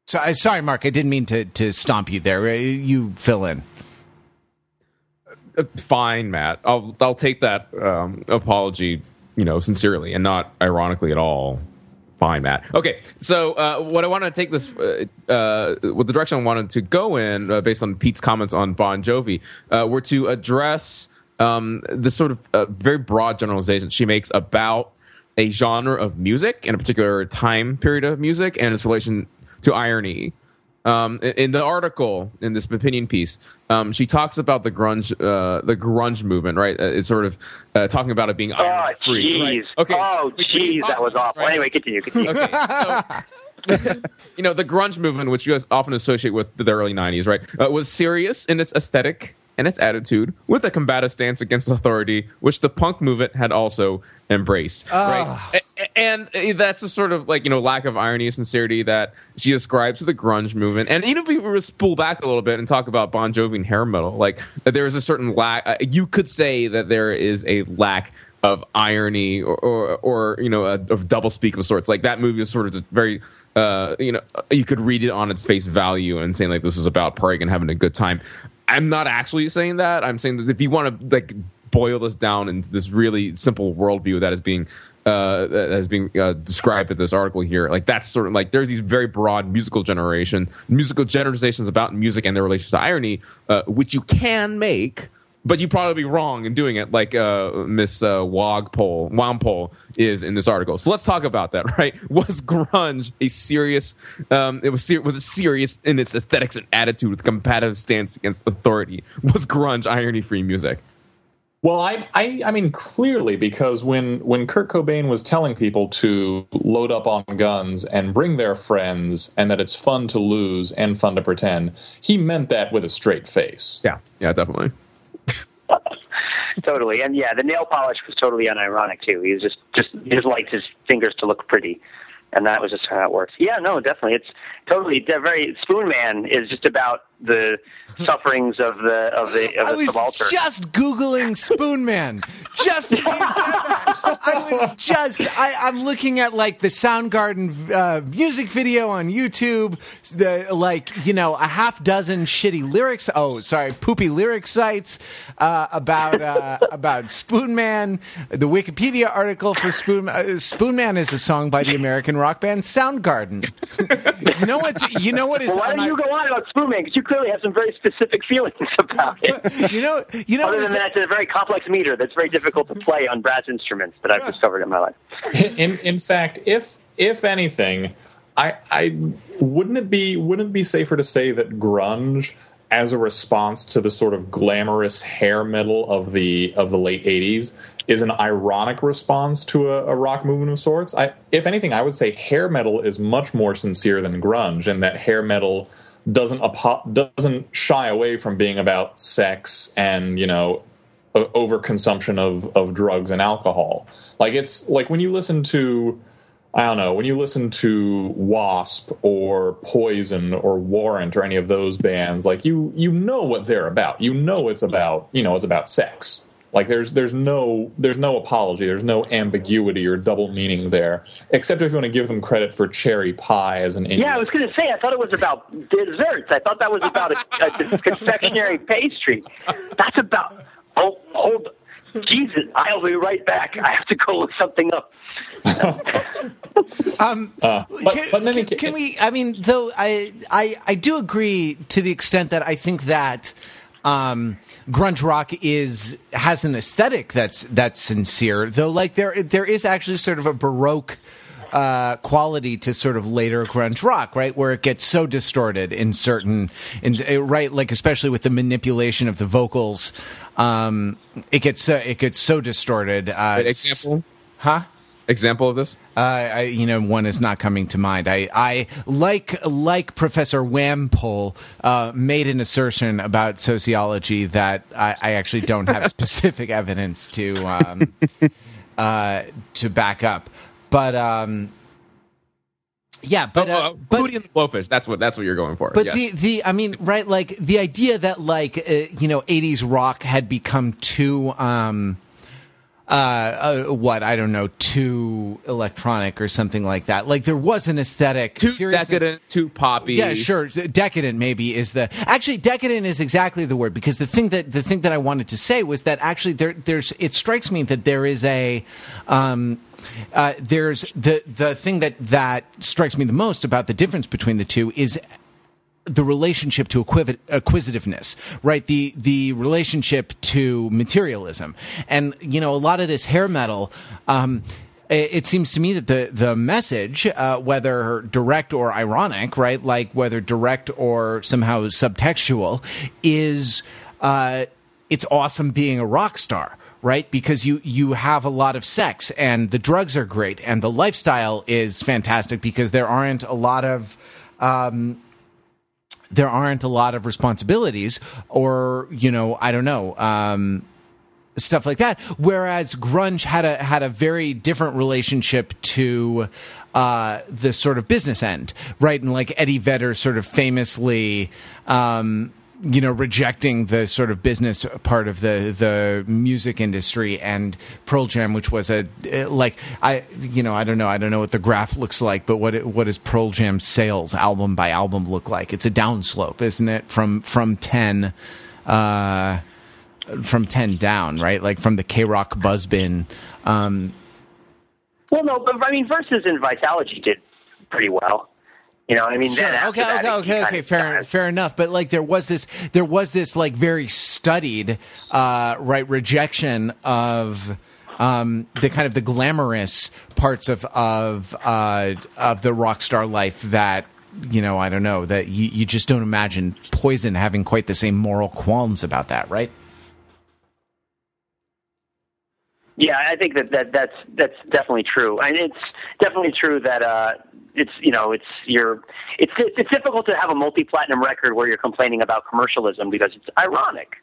So, uh, sorry, Mark, I didn't mean to to stomp you there. Uh, You fill in. Uh, Fine, Matt. I'll I'll take that um, apology, you know, sincerely and not ironically at all. Fine, Matt. Okay, so uh, what I want to take this, uh, uh, what the direction I wanted to go in, uh, based on Pete's comments on Bon Jovi, uh, were to address um, this sort of uh, very broad generalization she makes about a genre of music in a particular time period of music and its relation to irony. Um, in- the article in this opinion piece, um, she talks about the grunge, uh, the grunge movement, right? Uh, it's sort of uh, talking about it being Oh, free. jeez. right? Okay. oh, jeez, that was this, awful. right? Anyway, continue. Continue. Okay, so you know the grunge movement, which you guys often associate with the early '90s, right, uh, was serious in its aesthetic and its attitude, with a combative stance against authority, which the punk movement had also embraced. Right, A- a- and uh, that's a sort of like you know lack of irony and sincerity that she ascribes to the grunge movement. And even if we were to spool back a little bit and talk about Bon Jovi and hair metal, like there is a certain lack. Uh, you could say that there is a lack of irony or, or, or you know, a, of double speak of sorts. Like that movie is sort of just very, uh, you know, you could read it on its face value and saying like this is about partying and having a good time. I'm not actually saying that. I'm saying that if you want to like boil this down into this really simple worldview that is being uh, is being uh, described in this article here. Like that's sort of like there's these very broad musical generation, musical generalizations about music and their relationship to irony, uh, which you can make, but you probably be wrong in doing it, like uh, Miss uh, Wogpole, Wampole is in this article. So let's talk about that. Right? Was grunge a serious? Um, it was ser- was it serious in its aesthetics and attitude with competitive stance against authority? Was grunge irony-free music? Well, I, I, I mean, clearly, because when when Kurt Cobain was telling people to load up on guns and bring their friends, and that it's fun to lose and fun to pretend, he meant that with a straight face. Yeah, yeah, definitely. totally, and yeah, the nail polish was totally unironic too. He was just just he just liked his fingers to look pretty, and that was just how it works. Yeah, no, definitely, it's totally very Spoon Man is just about the sufferings of the of the of I the was subaltern. just googling Spoon Man. Just as you said that, I was just. I, I'm looking at like the Soundgarden uh, music video on YouTube. The like you know a half dozen shitty lyrics. Oh, sorry, poopy lyric sites uh, about uh, about Spoon Man. The Wikipedia article for Spoon uh, Spoon Man is a song by the American rock band Soundgarden. you know what's you know what is well, why don't you go on about Spoon Man? Because you clearly have some very specific feelings about it. you know you know Other than that, it's a very complex meter that's very difficult to play on brass instruments that I've discovered in my life. in in fact, if if anything, I I wouldn't it be wouldn't it be safer to say that grunge as a response to the sort of glamorous hair metal of the of the late 80s is an ironic response to a, a rock movement of sorts. I if anything, I would say hair metal is much more sincere than grunge and that hair metal doesn't apo- doesn't shy away from being about sex and, you know, o- overconsumption of of drugs and alcohol. Like it's like when you listen to I don't know, when you listen to Wasp or Poison or Warrant or any of those bands, like you you know what they're about. You know it's about, you know, it's about sex. Like there's there's no there's no apology, there's no ambiguity or double meaning there, except if you want to give them credit for Cherry Pie as an indie. Yeah, I was going to say, I thought it was about desserts. I thought that was about a, a confectionery pastry. That's about. Oh, hold. Jesus, I'll be right back. I have to go look something up. Um, but- can, but in any can- can we? I mean, though, I, I I do agree to the extent that I think that um, grunge rock is has an aesthetic that's that's sincere. Though, like there there is actually sort of a baroque. Uh, quality to sort of later grunge rock, right, where it gets so distorted in certain, in, uh, right, like especially with the manipulation of the vocals, um, it gets uh, it gets so distorted. Uh, Example, huh? example of this. Uh, I, you know, one is not coming to mind. I, I like like Professor Wampole uh, made an assertion about sociology that I, I actually don't have specific evidence to um, uh, to back up. But um, yeah, but oh, uh, oh, but Hootie and the Blowfish. That's what that's what you're going for. but yes. the the I mean, right? Like the idea that like uh, you know, '80s rock had become too um, uh, uh, what I don't know, too electronic or something like that. Like there was an aesthetic, too seriousness- decadent, too poppy. Yeah, sure. Decadent maybe is the actually decadent is exactly the word because the thing that the thing that I wanted to say was that actually there there's it strikes me that there is a um, uh, there's the the thing that that strikes me the most about the difference between the two is the relationship to acquiv- acquisitiveness, right? The the relationship to materialism, and you know, a lot of this hair metal. Um, it seems to me that the the message, uh, whether direct or ironic, right, like whether direct or somehow subtextual, is uh, it's awesome being a rock star right because you you have a lot of sex and the drugs are great and the lifestyle is fantastic because there aren't a lot of um, there aren't a lot of responsibilities or you know i don't know um, stuff like that. Whereas grunge had a had a very different relationship to uh, the sort of business end right? And like eddie vedder sort of famously um, you know rejecting the sort of business part of the the music industry and Pearl Jam which was a like I you know I don't know I don't know what the graph looks like but what it, what does Pearl Jam sales album by album look like it's a downslope isn't it from from 10 uh from ten down, right? Like from the K Rock Buzzbin. Um, well, no, but I mean, Versus and Vitalogy did pretty well. You know, what I mean, sure. then okay, that, okay, okay, okay, fair, fair enough. But like, there was this, there was this like very studied, uh, right, rejection of um, the kind of the glamorous parts of of uh, of the rock star life that you know, I don't know that you, you just don't imagine Poison having quite the same moral qualms about that, right? Yeah, I think that, that that's that's definitely true, and it's definitely true that uh, it's you know it's you're it's it's difficult to have a multi platinum record where you're complaining about commercialism because it's ironic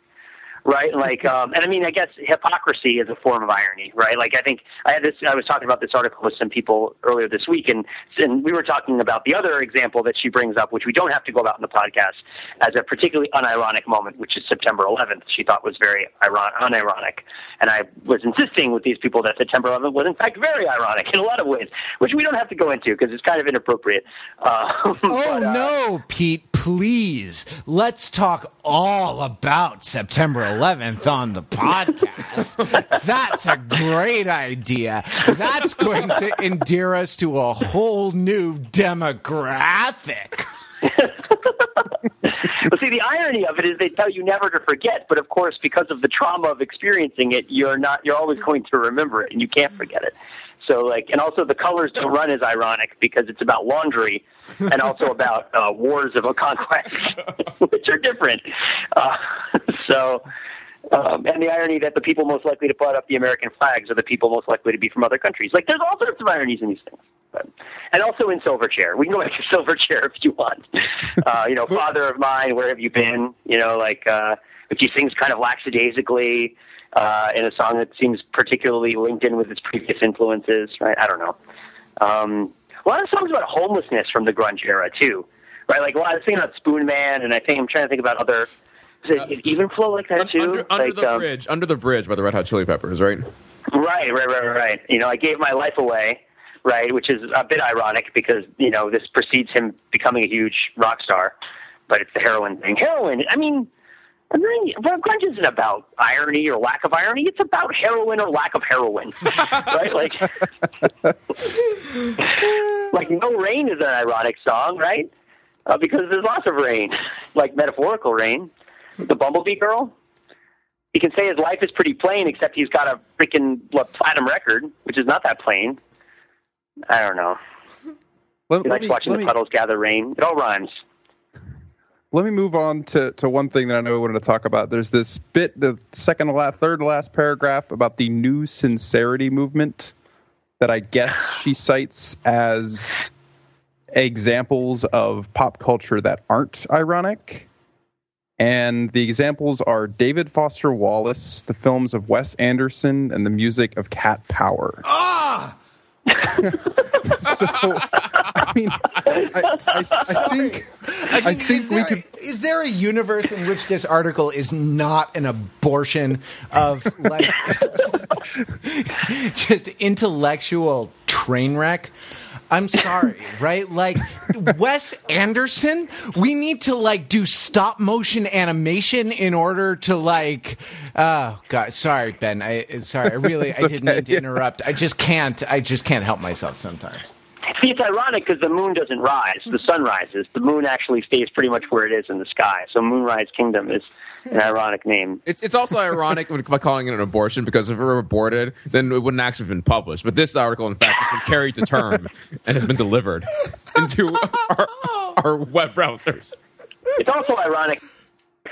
right? Like, um, and I mean, I guess hypocrisy is a form of irony, right? Like, I think I had this. I was talking about this article with some people earlier this week, and and we were talking about the other example that she brings up, which we don't have to go about in the podcast, as a particularly unironic moment, which is September 11th. She thought was very iron- unironic, and I was insisting with these people that September 11th was in fact very ironic in a lot of ways, which we don't have to go into because it's kind of inappropriate. Uh, oh but, uh, no, Pete! Please, let's talk all about September 11th on the podcast. That's a great idea. That's going to endear us to a whole new demographic. well, see, the irony of it is they tell you never to forget, but of course, because of the trauma of experiencing it, you're not. You're always going to remember it, and you can't forget it. So, like, and also the colors don't run as ironic because it's about laundry, and also about uh, wars of a conquest, which are different. Uh, so, um, and the irony that the people most likely to put up the American flags are the people most likely to be from other countries. Like, there's all sorts of ironies in these things. But, and also in Silverchair. We can go back to Silverchair if you want. Uh, you know, Father of Mine, Where Have You Been? You know, like, uh, which he sings kind of lackadaisically uh, in a song that seems particularly linked in with his previous influences, right? I don't know. Um, a lot of songs about homelessness from the grunge era, too, right? Like, well, I was thinking about Spoon Man, and I think I'm trying to think about other does it, it even flow like that too? Under, under like, the um, bridge, under the bridge by the Red Hot Chili Peppers, right? Right, right, right, right. You know, I gave my life away, right, which is a bit ironic because you know this precedes him becoming a huge rock star, but it's the heroin thing. Heroin. I mean. I mean, well, grunge isn't about irony or lack of irony. It's about heroin or lack of heroin, right? Like, like no rain is an ironic song, right? Uh, because there's lots of rain, like metaphorical rain. The Bumblebee Girl. He can say his life is pretty plain, except he's got a freaking what, platinum record, which is not that plain. I don't know. Let, He likes me, watching the me- puddles gather rain. It all rhymes. Let me move on to, to one thing that I know we wanted to talk about. There's this bit, the second to last, third to last paragraph about the new sincerity movement that I guess she cites as examples of pop culture that aren't ironic. And the examples are David Foster Wallace, the films of Wes Anderson, and the music of Cat Power. Ah! So, I mean, I, I, I think I, mean, I think is, we there, could- is there a universe in which this article is not an abortion of like just intellectual train wreck? I'm sorry, right? Like Wes Anderson, we need to like do stop motion animation in order to like. Oh God, sorry, Ben. I uh, sorry. I really I didn't okay, mean to interrupt. I just can't. I just can't help myself sometimes. See, it's ironic because the moon doesn't rise; the sun rises. The moon actually stays pretty much where it is in the sky. So, Moonrise Kingdom is an ironic name. It's it's also ironic when, by calling it an abortion because if it were aborted, then it wouldn't actually have been published. But this article, in fact, has been carried to term and has been delivered into our, our web browsers. It's also ironic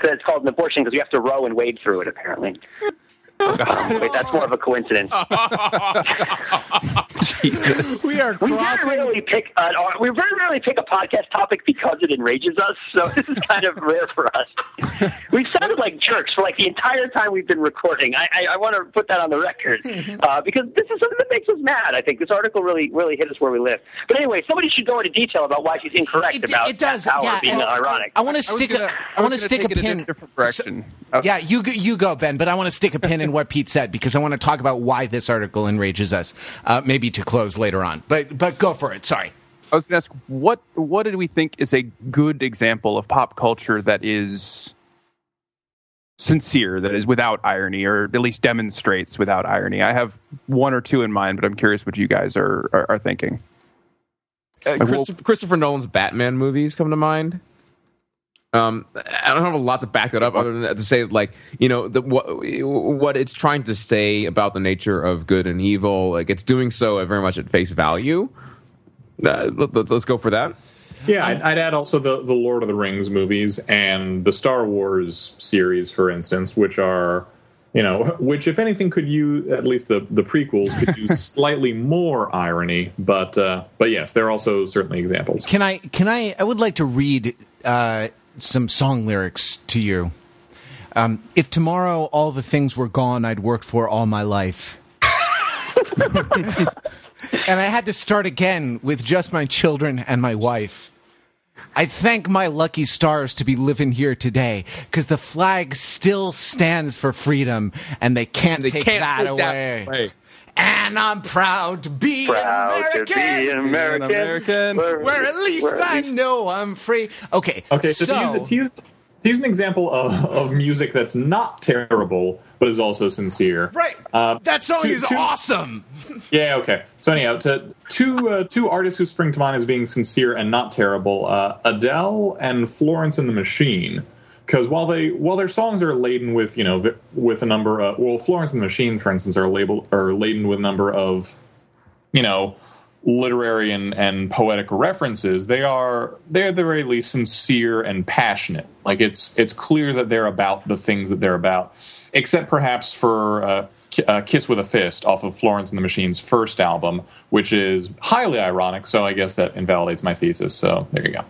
that it's called an abortion because you have to row and wade through it. Apparently, wait, that's more of a coincidence. Jesus. We are We very rarely pick an, uh, we very rarely pick a podcast topic because it enrages us. So this is kind of rare for us. We've sounded like jerks for like the entire time we've been recording. I, I, I want to put that on the record uh, because this is something that makes us mad. I think this article really really hit us where we live. But anyway, somebody should go into detail about why she's incorrect It, about it does. power yeah, being and ironic. I want to stick. gonna- a, I I want to stick a take it in pin. a different direction. Uh, Yeah, you you go, Ben. But I want to stick a pin in what Pete said because I want to talk about why this article enrages us. Uh, maybe to close later on, but but go for it. Sorry. I was going to ask what what did we think is a good example of pop culture that is sincere that is without irony or at least demonstrates without irony i have one or two in mind but i'm curious what you guys are are, are thinking uh, christopher, christopher, nolan's batman movies come to mind um, I don't have a lot to back that up other than that to say like you know the, what what it's trying to say about the nature of good and evil like it's doing so very much at face value. Uh, let, us go for that. Yeah, I'd, I'd, add also the the Lord of the Rings movies and the Star Wars series, for instance, which are you know which if anything could use at least the the prequels could use slightly more irony, but uh, but yes, they're also certainly examples. Can I can I I would like to read. Uh, some song lyrics to you. Um, if tomorrow all the things were gone I'd worked for all my life. and I had to start again with just my children and my wife. I thank my lucky stars to be living here today because the flag still stands for freedom and they can't they take can't that take away. That away. And I'm proud to be proud American. To be American. American. Where, where at least where I know I'm free. Okay. Okay. So, so to, use, to, use, to use an example of, of music that's not terrible but is also sincere. Right. Uh, that song two, is two, awesome. Yeah. Okay. So anyhow, to two uh, two artists who spring to mind as being sincere and not terrible: uh, Adele and Florence and the Machine because while they while their songs are laden with you know with a number of well Florence and the Machine for instance are labeled are laden with a number of you know literary and, and poetic references they are they're at the very least sincere and passionate like it's it's clear that they're about the things that they're about except perhaps for uh, uh, Kiss with a Fist off of Florence and the Machine's first album, which is highly ironic. So I guess that invalidates my thesis. So there you go.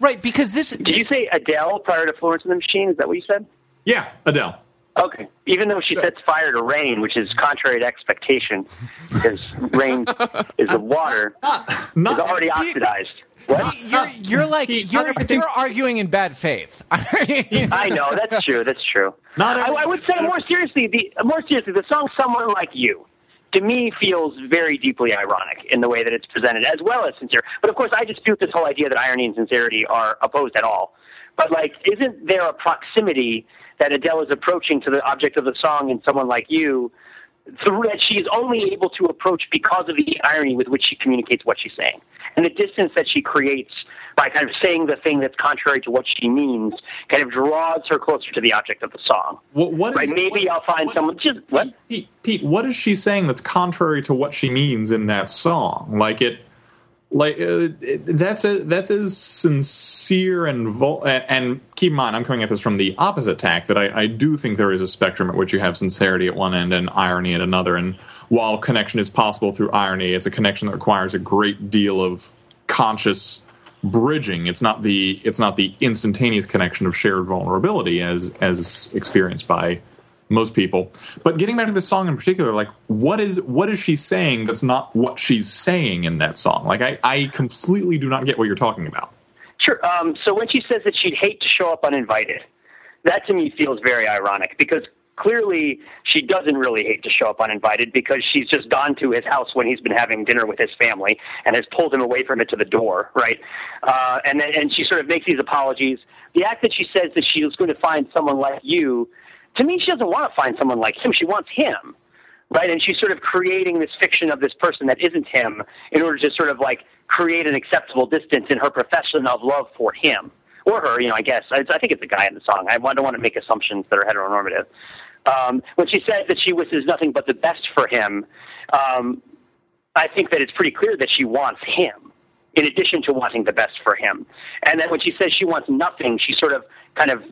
Right, because this. Did you say Adele prior to Florence and the Machine? Is that what you said? Yeah, Adele. Okay. Even though she sets fire to rain, which is contrary to expectation, because rain is the water not, not, is already oxidized. What? You're, you're like you're, you're arguing in bad faith. I know that's true. That's true. Not I, I would say more seriously. The more seriously, the song "Someone Like You." To me feels very deeply ironic in the way that it's presented, as well as sincere. But of course, I dispute this whole idea that irony and sincerity are opposed at all. But like, isn't there a proximity that Adele is approaching to the object of the song in someone like you? Through that she is only able to approach because of the irony with which she communicates what she's saying and the distance that she creates by kind of saying the thing that's contrary to what she means kind of draws her closer to the object of the song. What, what right? Is, Maybe what, I'll find what, someone. Just what? Pete, Pete, what is she saying that's contrary to what she means in that song? Like it, like uh, it, that's a, that's as sincere and vul- and keep in mind, I'm coming at this from the opposite tack that I, I do think there is a spectrum at which you have sincerity at one end and irony at another. And while connection is possible through irony, it's a connection that requires a great deal of conscious bridging. It's not the it's not the instantaneous connection of shared vulnerability as as experienced by most people. But getting back to this song in particular, like what is what is she saying that's not what she's saying in that song? Like I, I completely do not get what you're talking about. Sure. Um, so when she says that she'd hate to show up uninvited, that to me feels very ironic because clearly she doesn't really hate to show up uninvited because she's just gone to his house when he's been having dinner with his family and has pulled him away from it to the door, right? Uh, and then and she sort of makes these apologies. The act that she says that she was going to find someone like you, to me, she doesn't want to find someone like him. She wants him, right? And she's sort of creating this fiction of this person that isn't him in order to sort of like create an acceptable distance in her profession of love for him or her, you know, I guess. I, I think it's the guy in the song. I don't want to make assumptions that are heteronormative. Um, when she says that she wishes nothing but the best for him, um, I think that it's pretty clear that she wants him, in addition to wanting the best for him. And then when she says she wants nothing, she's sort of kind of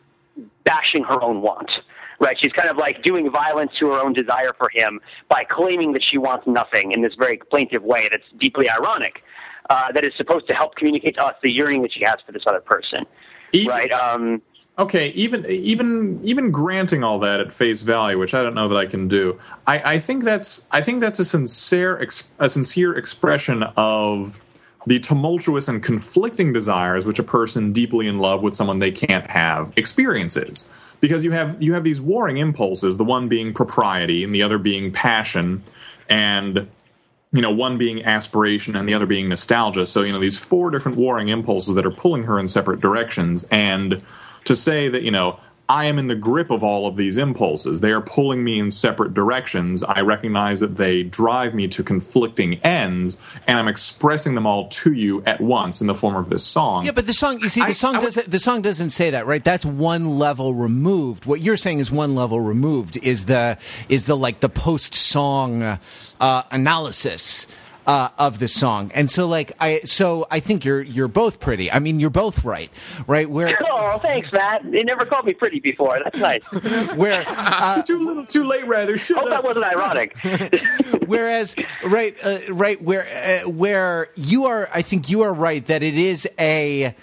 bashing her own want. Right, she's kind of like doing violence to her own desire for him by claiming that she wants nothing in this very plaintive way that's deeply ironic. Uh, that is supposed to help communicate to us the yearning that she has for this other person. Even, right. Um, okay even even even granting all that at face value which i don't know that i can do i, I think that's i think that's a sincere a sincere expression of the tumultuous and conflicting desires which a person deeply in love with someone they can't have experiences. Because you have you have these warring impulses the one being propriety and the other being passion and you know one being aspiration and the other being nostalgia. So you know these four different warring impulses that are pulling her in separate directions and to say that you know I am in the grip of all of these impulses. They are pulling me in separate directions. I recognize that they drive me to conflicting ends, and I'm expressing them all to you at once in the form of this song. Yeah, but the song, you see, the I- song I doesn't. The song doesn't say that, right? That's one level removed. What you're saying is one level removed. Is the is the like the post song uh, analysis uh, of the song, and so like I so I think you're you're both pretty. I mean, you're both right, right? Where Oh, thanks, Matt. They never called me pretty before. That's nice. where uh, too little, too late. Rather, shut Hope that wasn't ironic. Whereas, right, uh, right, where uh, where you are, I think you are right that it is a.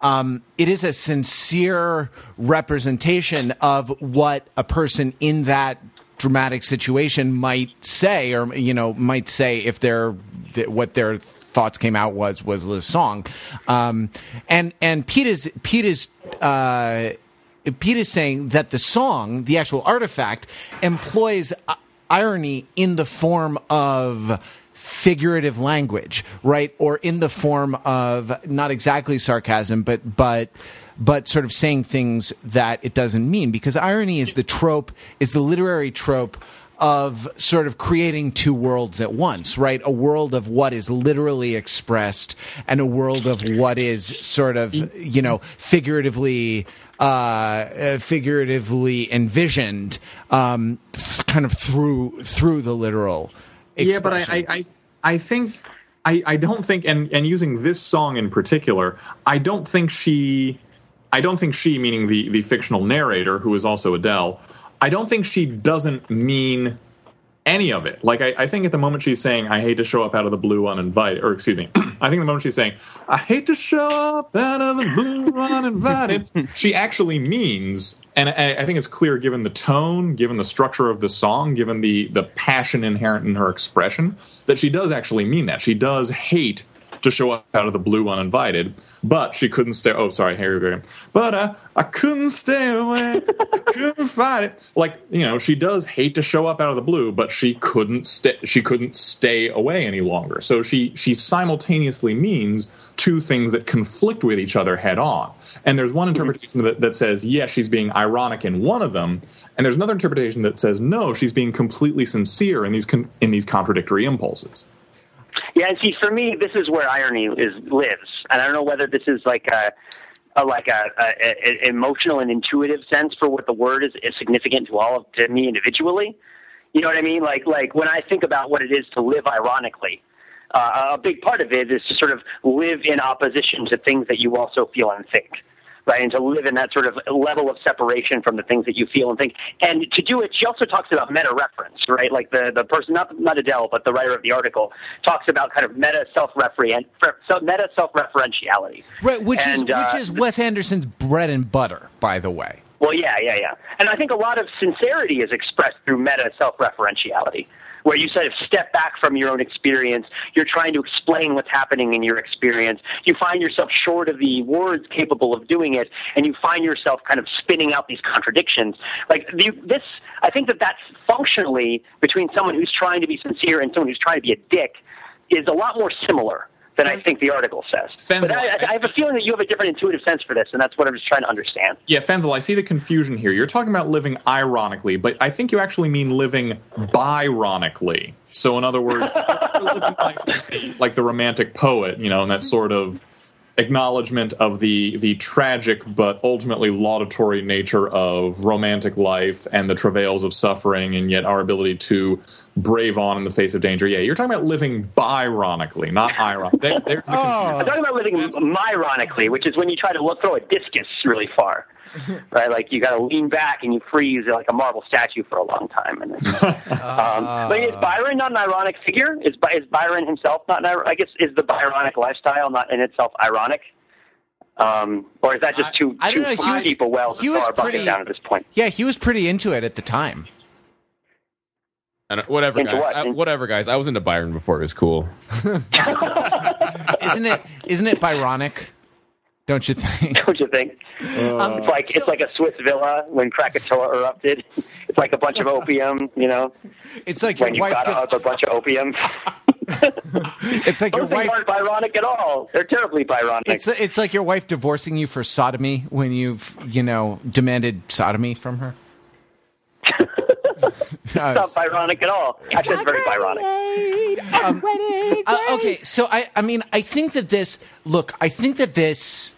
Um, it is a sincere representation of what a person in that dramatic situation might say, or you know, might say if their what their thoughts came out was was the song, um, and and Pete is Pete is. Uh, Pete is saying that the song, the actual artifact, employs uh, irony in the form of figurative language, right? Or in the form of not exactly sarcasm, but but but sort of saying things that it doesn't mean because irony is the trope is the literary trope of sort of creating two worlds at once, right? A world of what is literally expressed and a world of what is sort of, you know, figuratively uh, uh, figuratively envisioned, um, kind of through through the literal. Yeah, but. I, I, I, I think I, I don't think, and and using this song in particular, I don't think she, I don't think she, meaning the the fictional narrator who is also Adele, I don't think she doesn't mean any of it. Like I, I think at the moment she's saying, "I hate to show up out of the blue uninvited," or excuse me, I think the moment she's saying, "I hate to show up out of the blue uninvited," she actually means, and I, I think it's clear given the tone, given the structure of the song, given the the passion inherent in her expression, that she does actually mean that. She does hate to show up out of the blue uninvited, but she couldn't stay. Oh, sorry, Harry Graham. But uh, I couldn't stay away. I couldn't fight it. Like you know, she does hate to show up out of the blue, but she couldn't stay. She couldn't stay away any longer. So she she simultaneously means two things that conflict with each other head on. And there's one interpretation that, that says yes, she's being ironic in one of them, and there's another interpretation that says no, she's being completely sincere in these con- in these contradictory impulses. Yeah, and see, for me, this is where irony is lives, and I don't know whether this is like a, a like a, a, a emotional and intuitive sense for what the word is, is significant to all of to me individually. You know what I mean? Like like when I think about what it is to live ironically, uh, a big part of it is to sort of live in opposition to things that you also feel and think. Right, and to live in that sort of level of separation from the things that you feel and think, and to do it, she also talks about meta reference, right? Like the the person, not not Adele, but the writer of the article, talks about kind of meta self meta self referentiality. right, which is And, uh, which is Wes Anderson's bread and butter, by the way. Well, yeah, yeah, yeah. And I think a lot of sincerity is expressed through meta self referentiality, where you sort of step back from your own experience. You're trying to explain what's happening in your experience. You find yourself short of the words capable of doing it, and you find yourself kind of spinning out these contradictions. Like this, I think that that's functionally between someone who's trying to be sincere and someone who's trying to be a dick is a lot more similar than I think the article says. Fenzel, But I, I have a feeling that you have a different intuitive sense for this, and that's what I'm just trying to understand. Yeah, Fenzel, I see the confusion here. You're talking about living ironically, but I think you actually mean living byronically. So, in other words, like the romantic poet, you know, and that sort of acknowledgement of the the tragic but ultimately laudatory nature of romantic life and the travails of suffering, and yet our ability to brave on in the face of danger. Yeah, you're talking about living byronically, not ironic. There, there's the oh. I'm talking about living myronically, which is when you try to look, throw a discus really far. Right, like you got to lean back and you freeze like a marble statue for a long time. And then, um, but is Byron not an ironic figure? Is, is Byron himself not? An, I guess is the Byronic lifestyle not in itself ironic, um, or is that just too I don't too know, he was- deep a well he to was throw bucket pretty- down at this point? Yeah, he was pretty into it at the time. And whatever, Into guys. what? I, whatever, guys. I was into Byron before it was cool. Isn't it? Isn't it Byronic? Don't you think? Don't you think? Um, it's like it's like a Swiss villa when Krakatoa erupted. It's like a bunch of opium, you know, It's like when your you've wife. got Did, a, a bunch of opium. It's like your wife. aren't Byronic at all. They're terribly Byronic. It's it's like your wife divorcing you for sodomy when you've you know demanded sodomy from her. Uh, not Byronic at all. Actually, it's very Byronic. Uh, okay, so I, I mean, I think that this, look, I think that this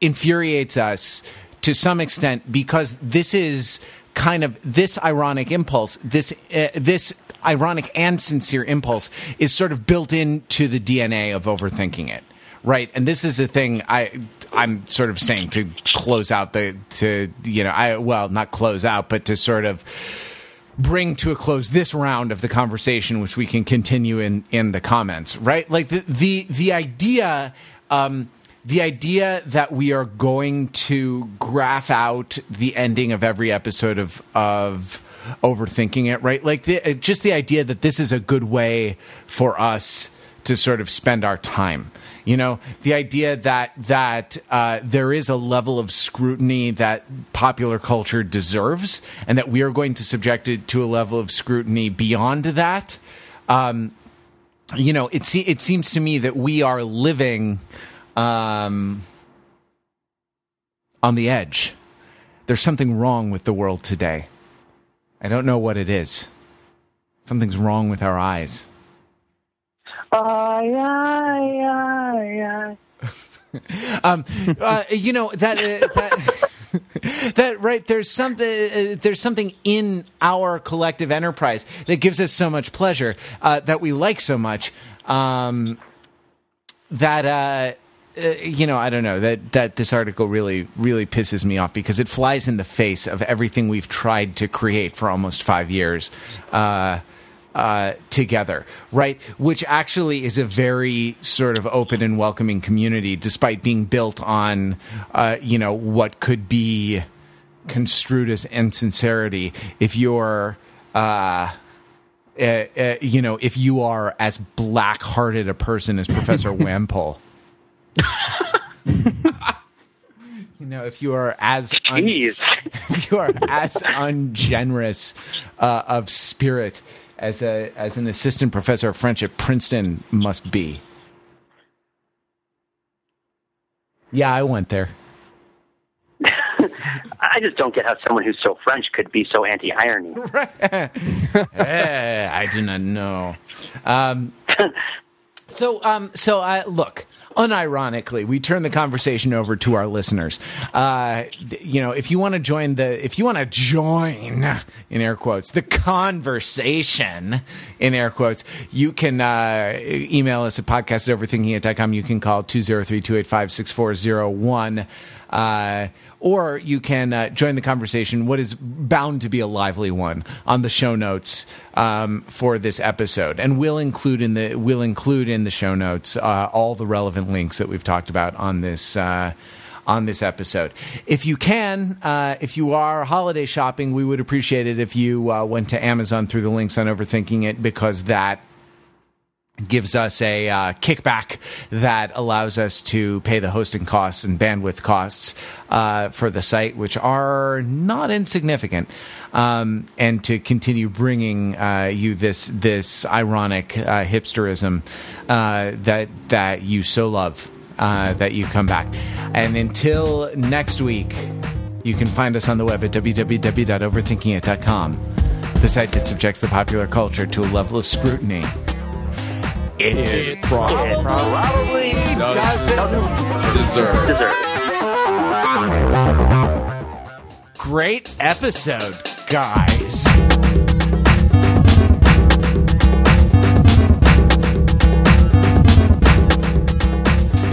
infuriates us to some extent because this is kind of this ironic impulse, this, uh, this ironic and sincere impulse is sort of built into the DNA of overthinking it. Right. And this is the thing I, I'm sort of saying to close out the, to, you know, I, well, not close out, but to sort of, bring to a close this round of the conversation, which we can continue in in the comments. Right, like the the the idea. Um, the idea that we are going to graph out the ending of every episode of of overthinking it, right? Like the, just the idea that this is a good way for us to sort of spend our time. You know, the idea that that uh, there is a level of scrutiny that popular culture deserves, and that we are going to subject it to a level of scrutiny beyond that. Um, you know, it se- it seems to me that we are living um, on the edge. There's something wrong with the world today. I don't know what it is. Something's wrong with our eyes. Ay, ay, ay, ay. um, uh, you know that uh, that that right. There's something. Uh, there's something in our collective enterprise that gives us so much pleasure uh, that we like so much. Um, that uh, uh, you know, I don't know that that this article really really pisses me off because it flies in the face of everything we've tried to create for almost five years. Uh, uh, together, right? Which actually is a very sort of open and welcoming community, despite being built on, uh, you know, what could be construed as insincerity. If you're, uh, uh, uh, you know, if you are as black-hearted a person as Professor Wampole. You know, if you are as un- if you are as ungenerous uh, of spirit as a as an assistant professor of French at Princeton must be. Yeah, I went there. I just don't get how someone who's so French could be so anti-irony. Eh, I do not know. Um, so, um, so uh, look. Unironically, we turn the conversation over to our listeners. Uh, you know, if you want to join the, if you want to join in air quotes the conversation in air quotes, you can uh, email us at podcast at overthinkingit.com. You can call 203-285-6401. Uh, or you can uh, join the conversation, what is bound to be a lively one, on the show notes um, for this episode, and we'll include in the we'll include in the show notes uh, all the relevant links that we've talked about on this. Uh, on this episode. If you can, uh, if you are holiday shopping, we would appreciate it if you uh, went to Amazon through the links on Overthinking It because that gives us a uh, kickback that allows us to pay the hosting costs and bandwidth costs uh, for the site, which are not insignificant, um, and to continue bringing uh, you this this ironic uh, hipsterism uh, that that you so love. Uh, that you come back, and until next week, you can find us on the web at www.overthinkingit.com, the site that subjects the popular culture to a level of scrutiny it probably, Probably doesn't Deserve. deserve. Great episode, guys.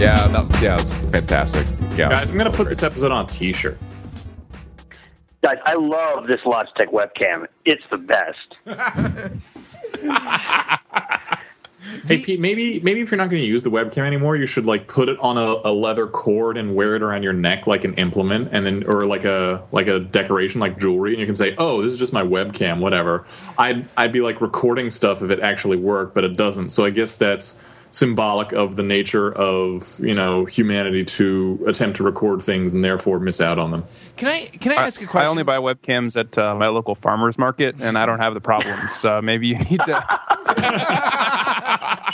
Yeah, that, yeah, it was fantastic. Yeah, Guys, I'm going to put this episode on a t-shirt. Guys, I love this Logitech webcam. It's the best. Hey Pete, maybe maybe if you're not going to use the webcam anymore, you should like put it on a, a leather cord and wear it around your neck like an implement, and then or like a like a decoration like jewelry, and you can say, "Oh, this is just my webcam, whatever." I'd I'd be like recording stuff if it actually worked, but it doesn't. So I guess that's symbolic of the nature of you know humanity to attempt to record things and therefore miss out on them. Can I can I I, ask a question? I only buy webcams at uh, my local farmers market, and I don't have the problems. So maybe you need to.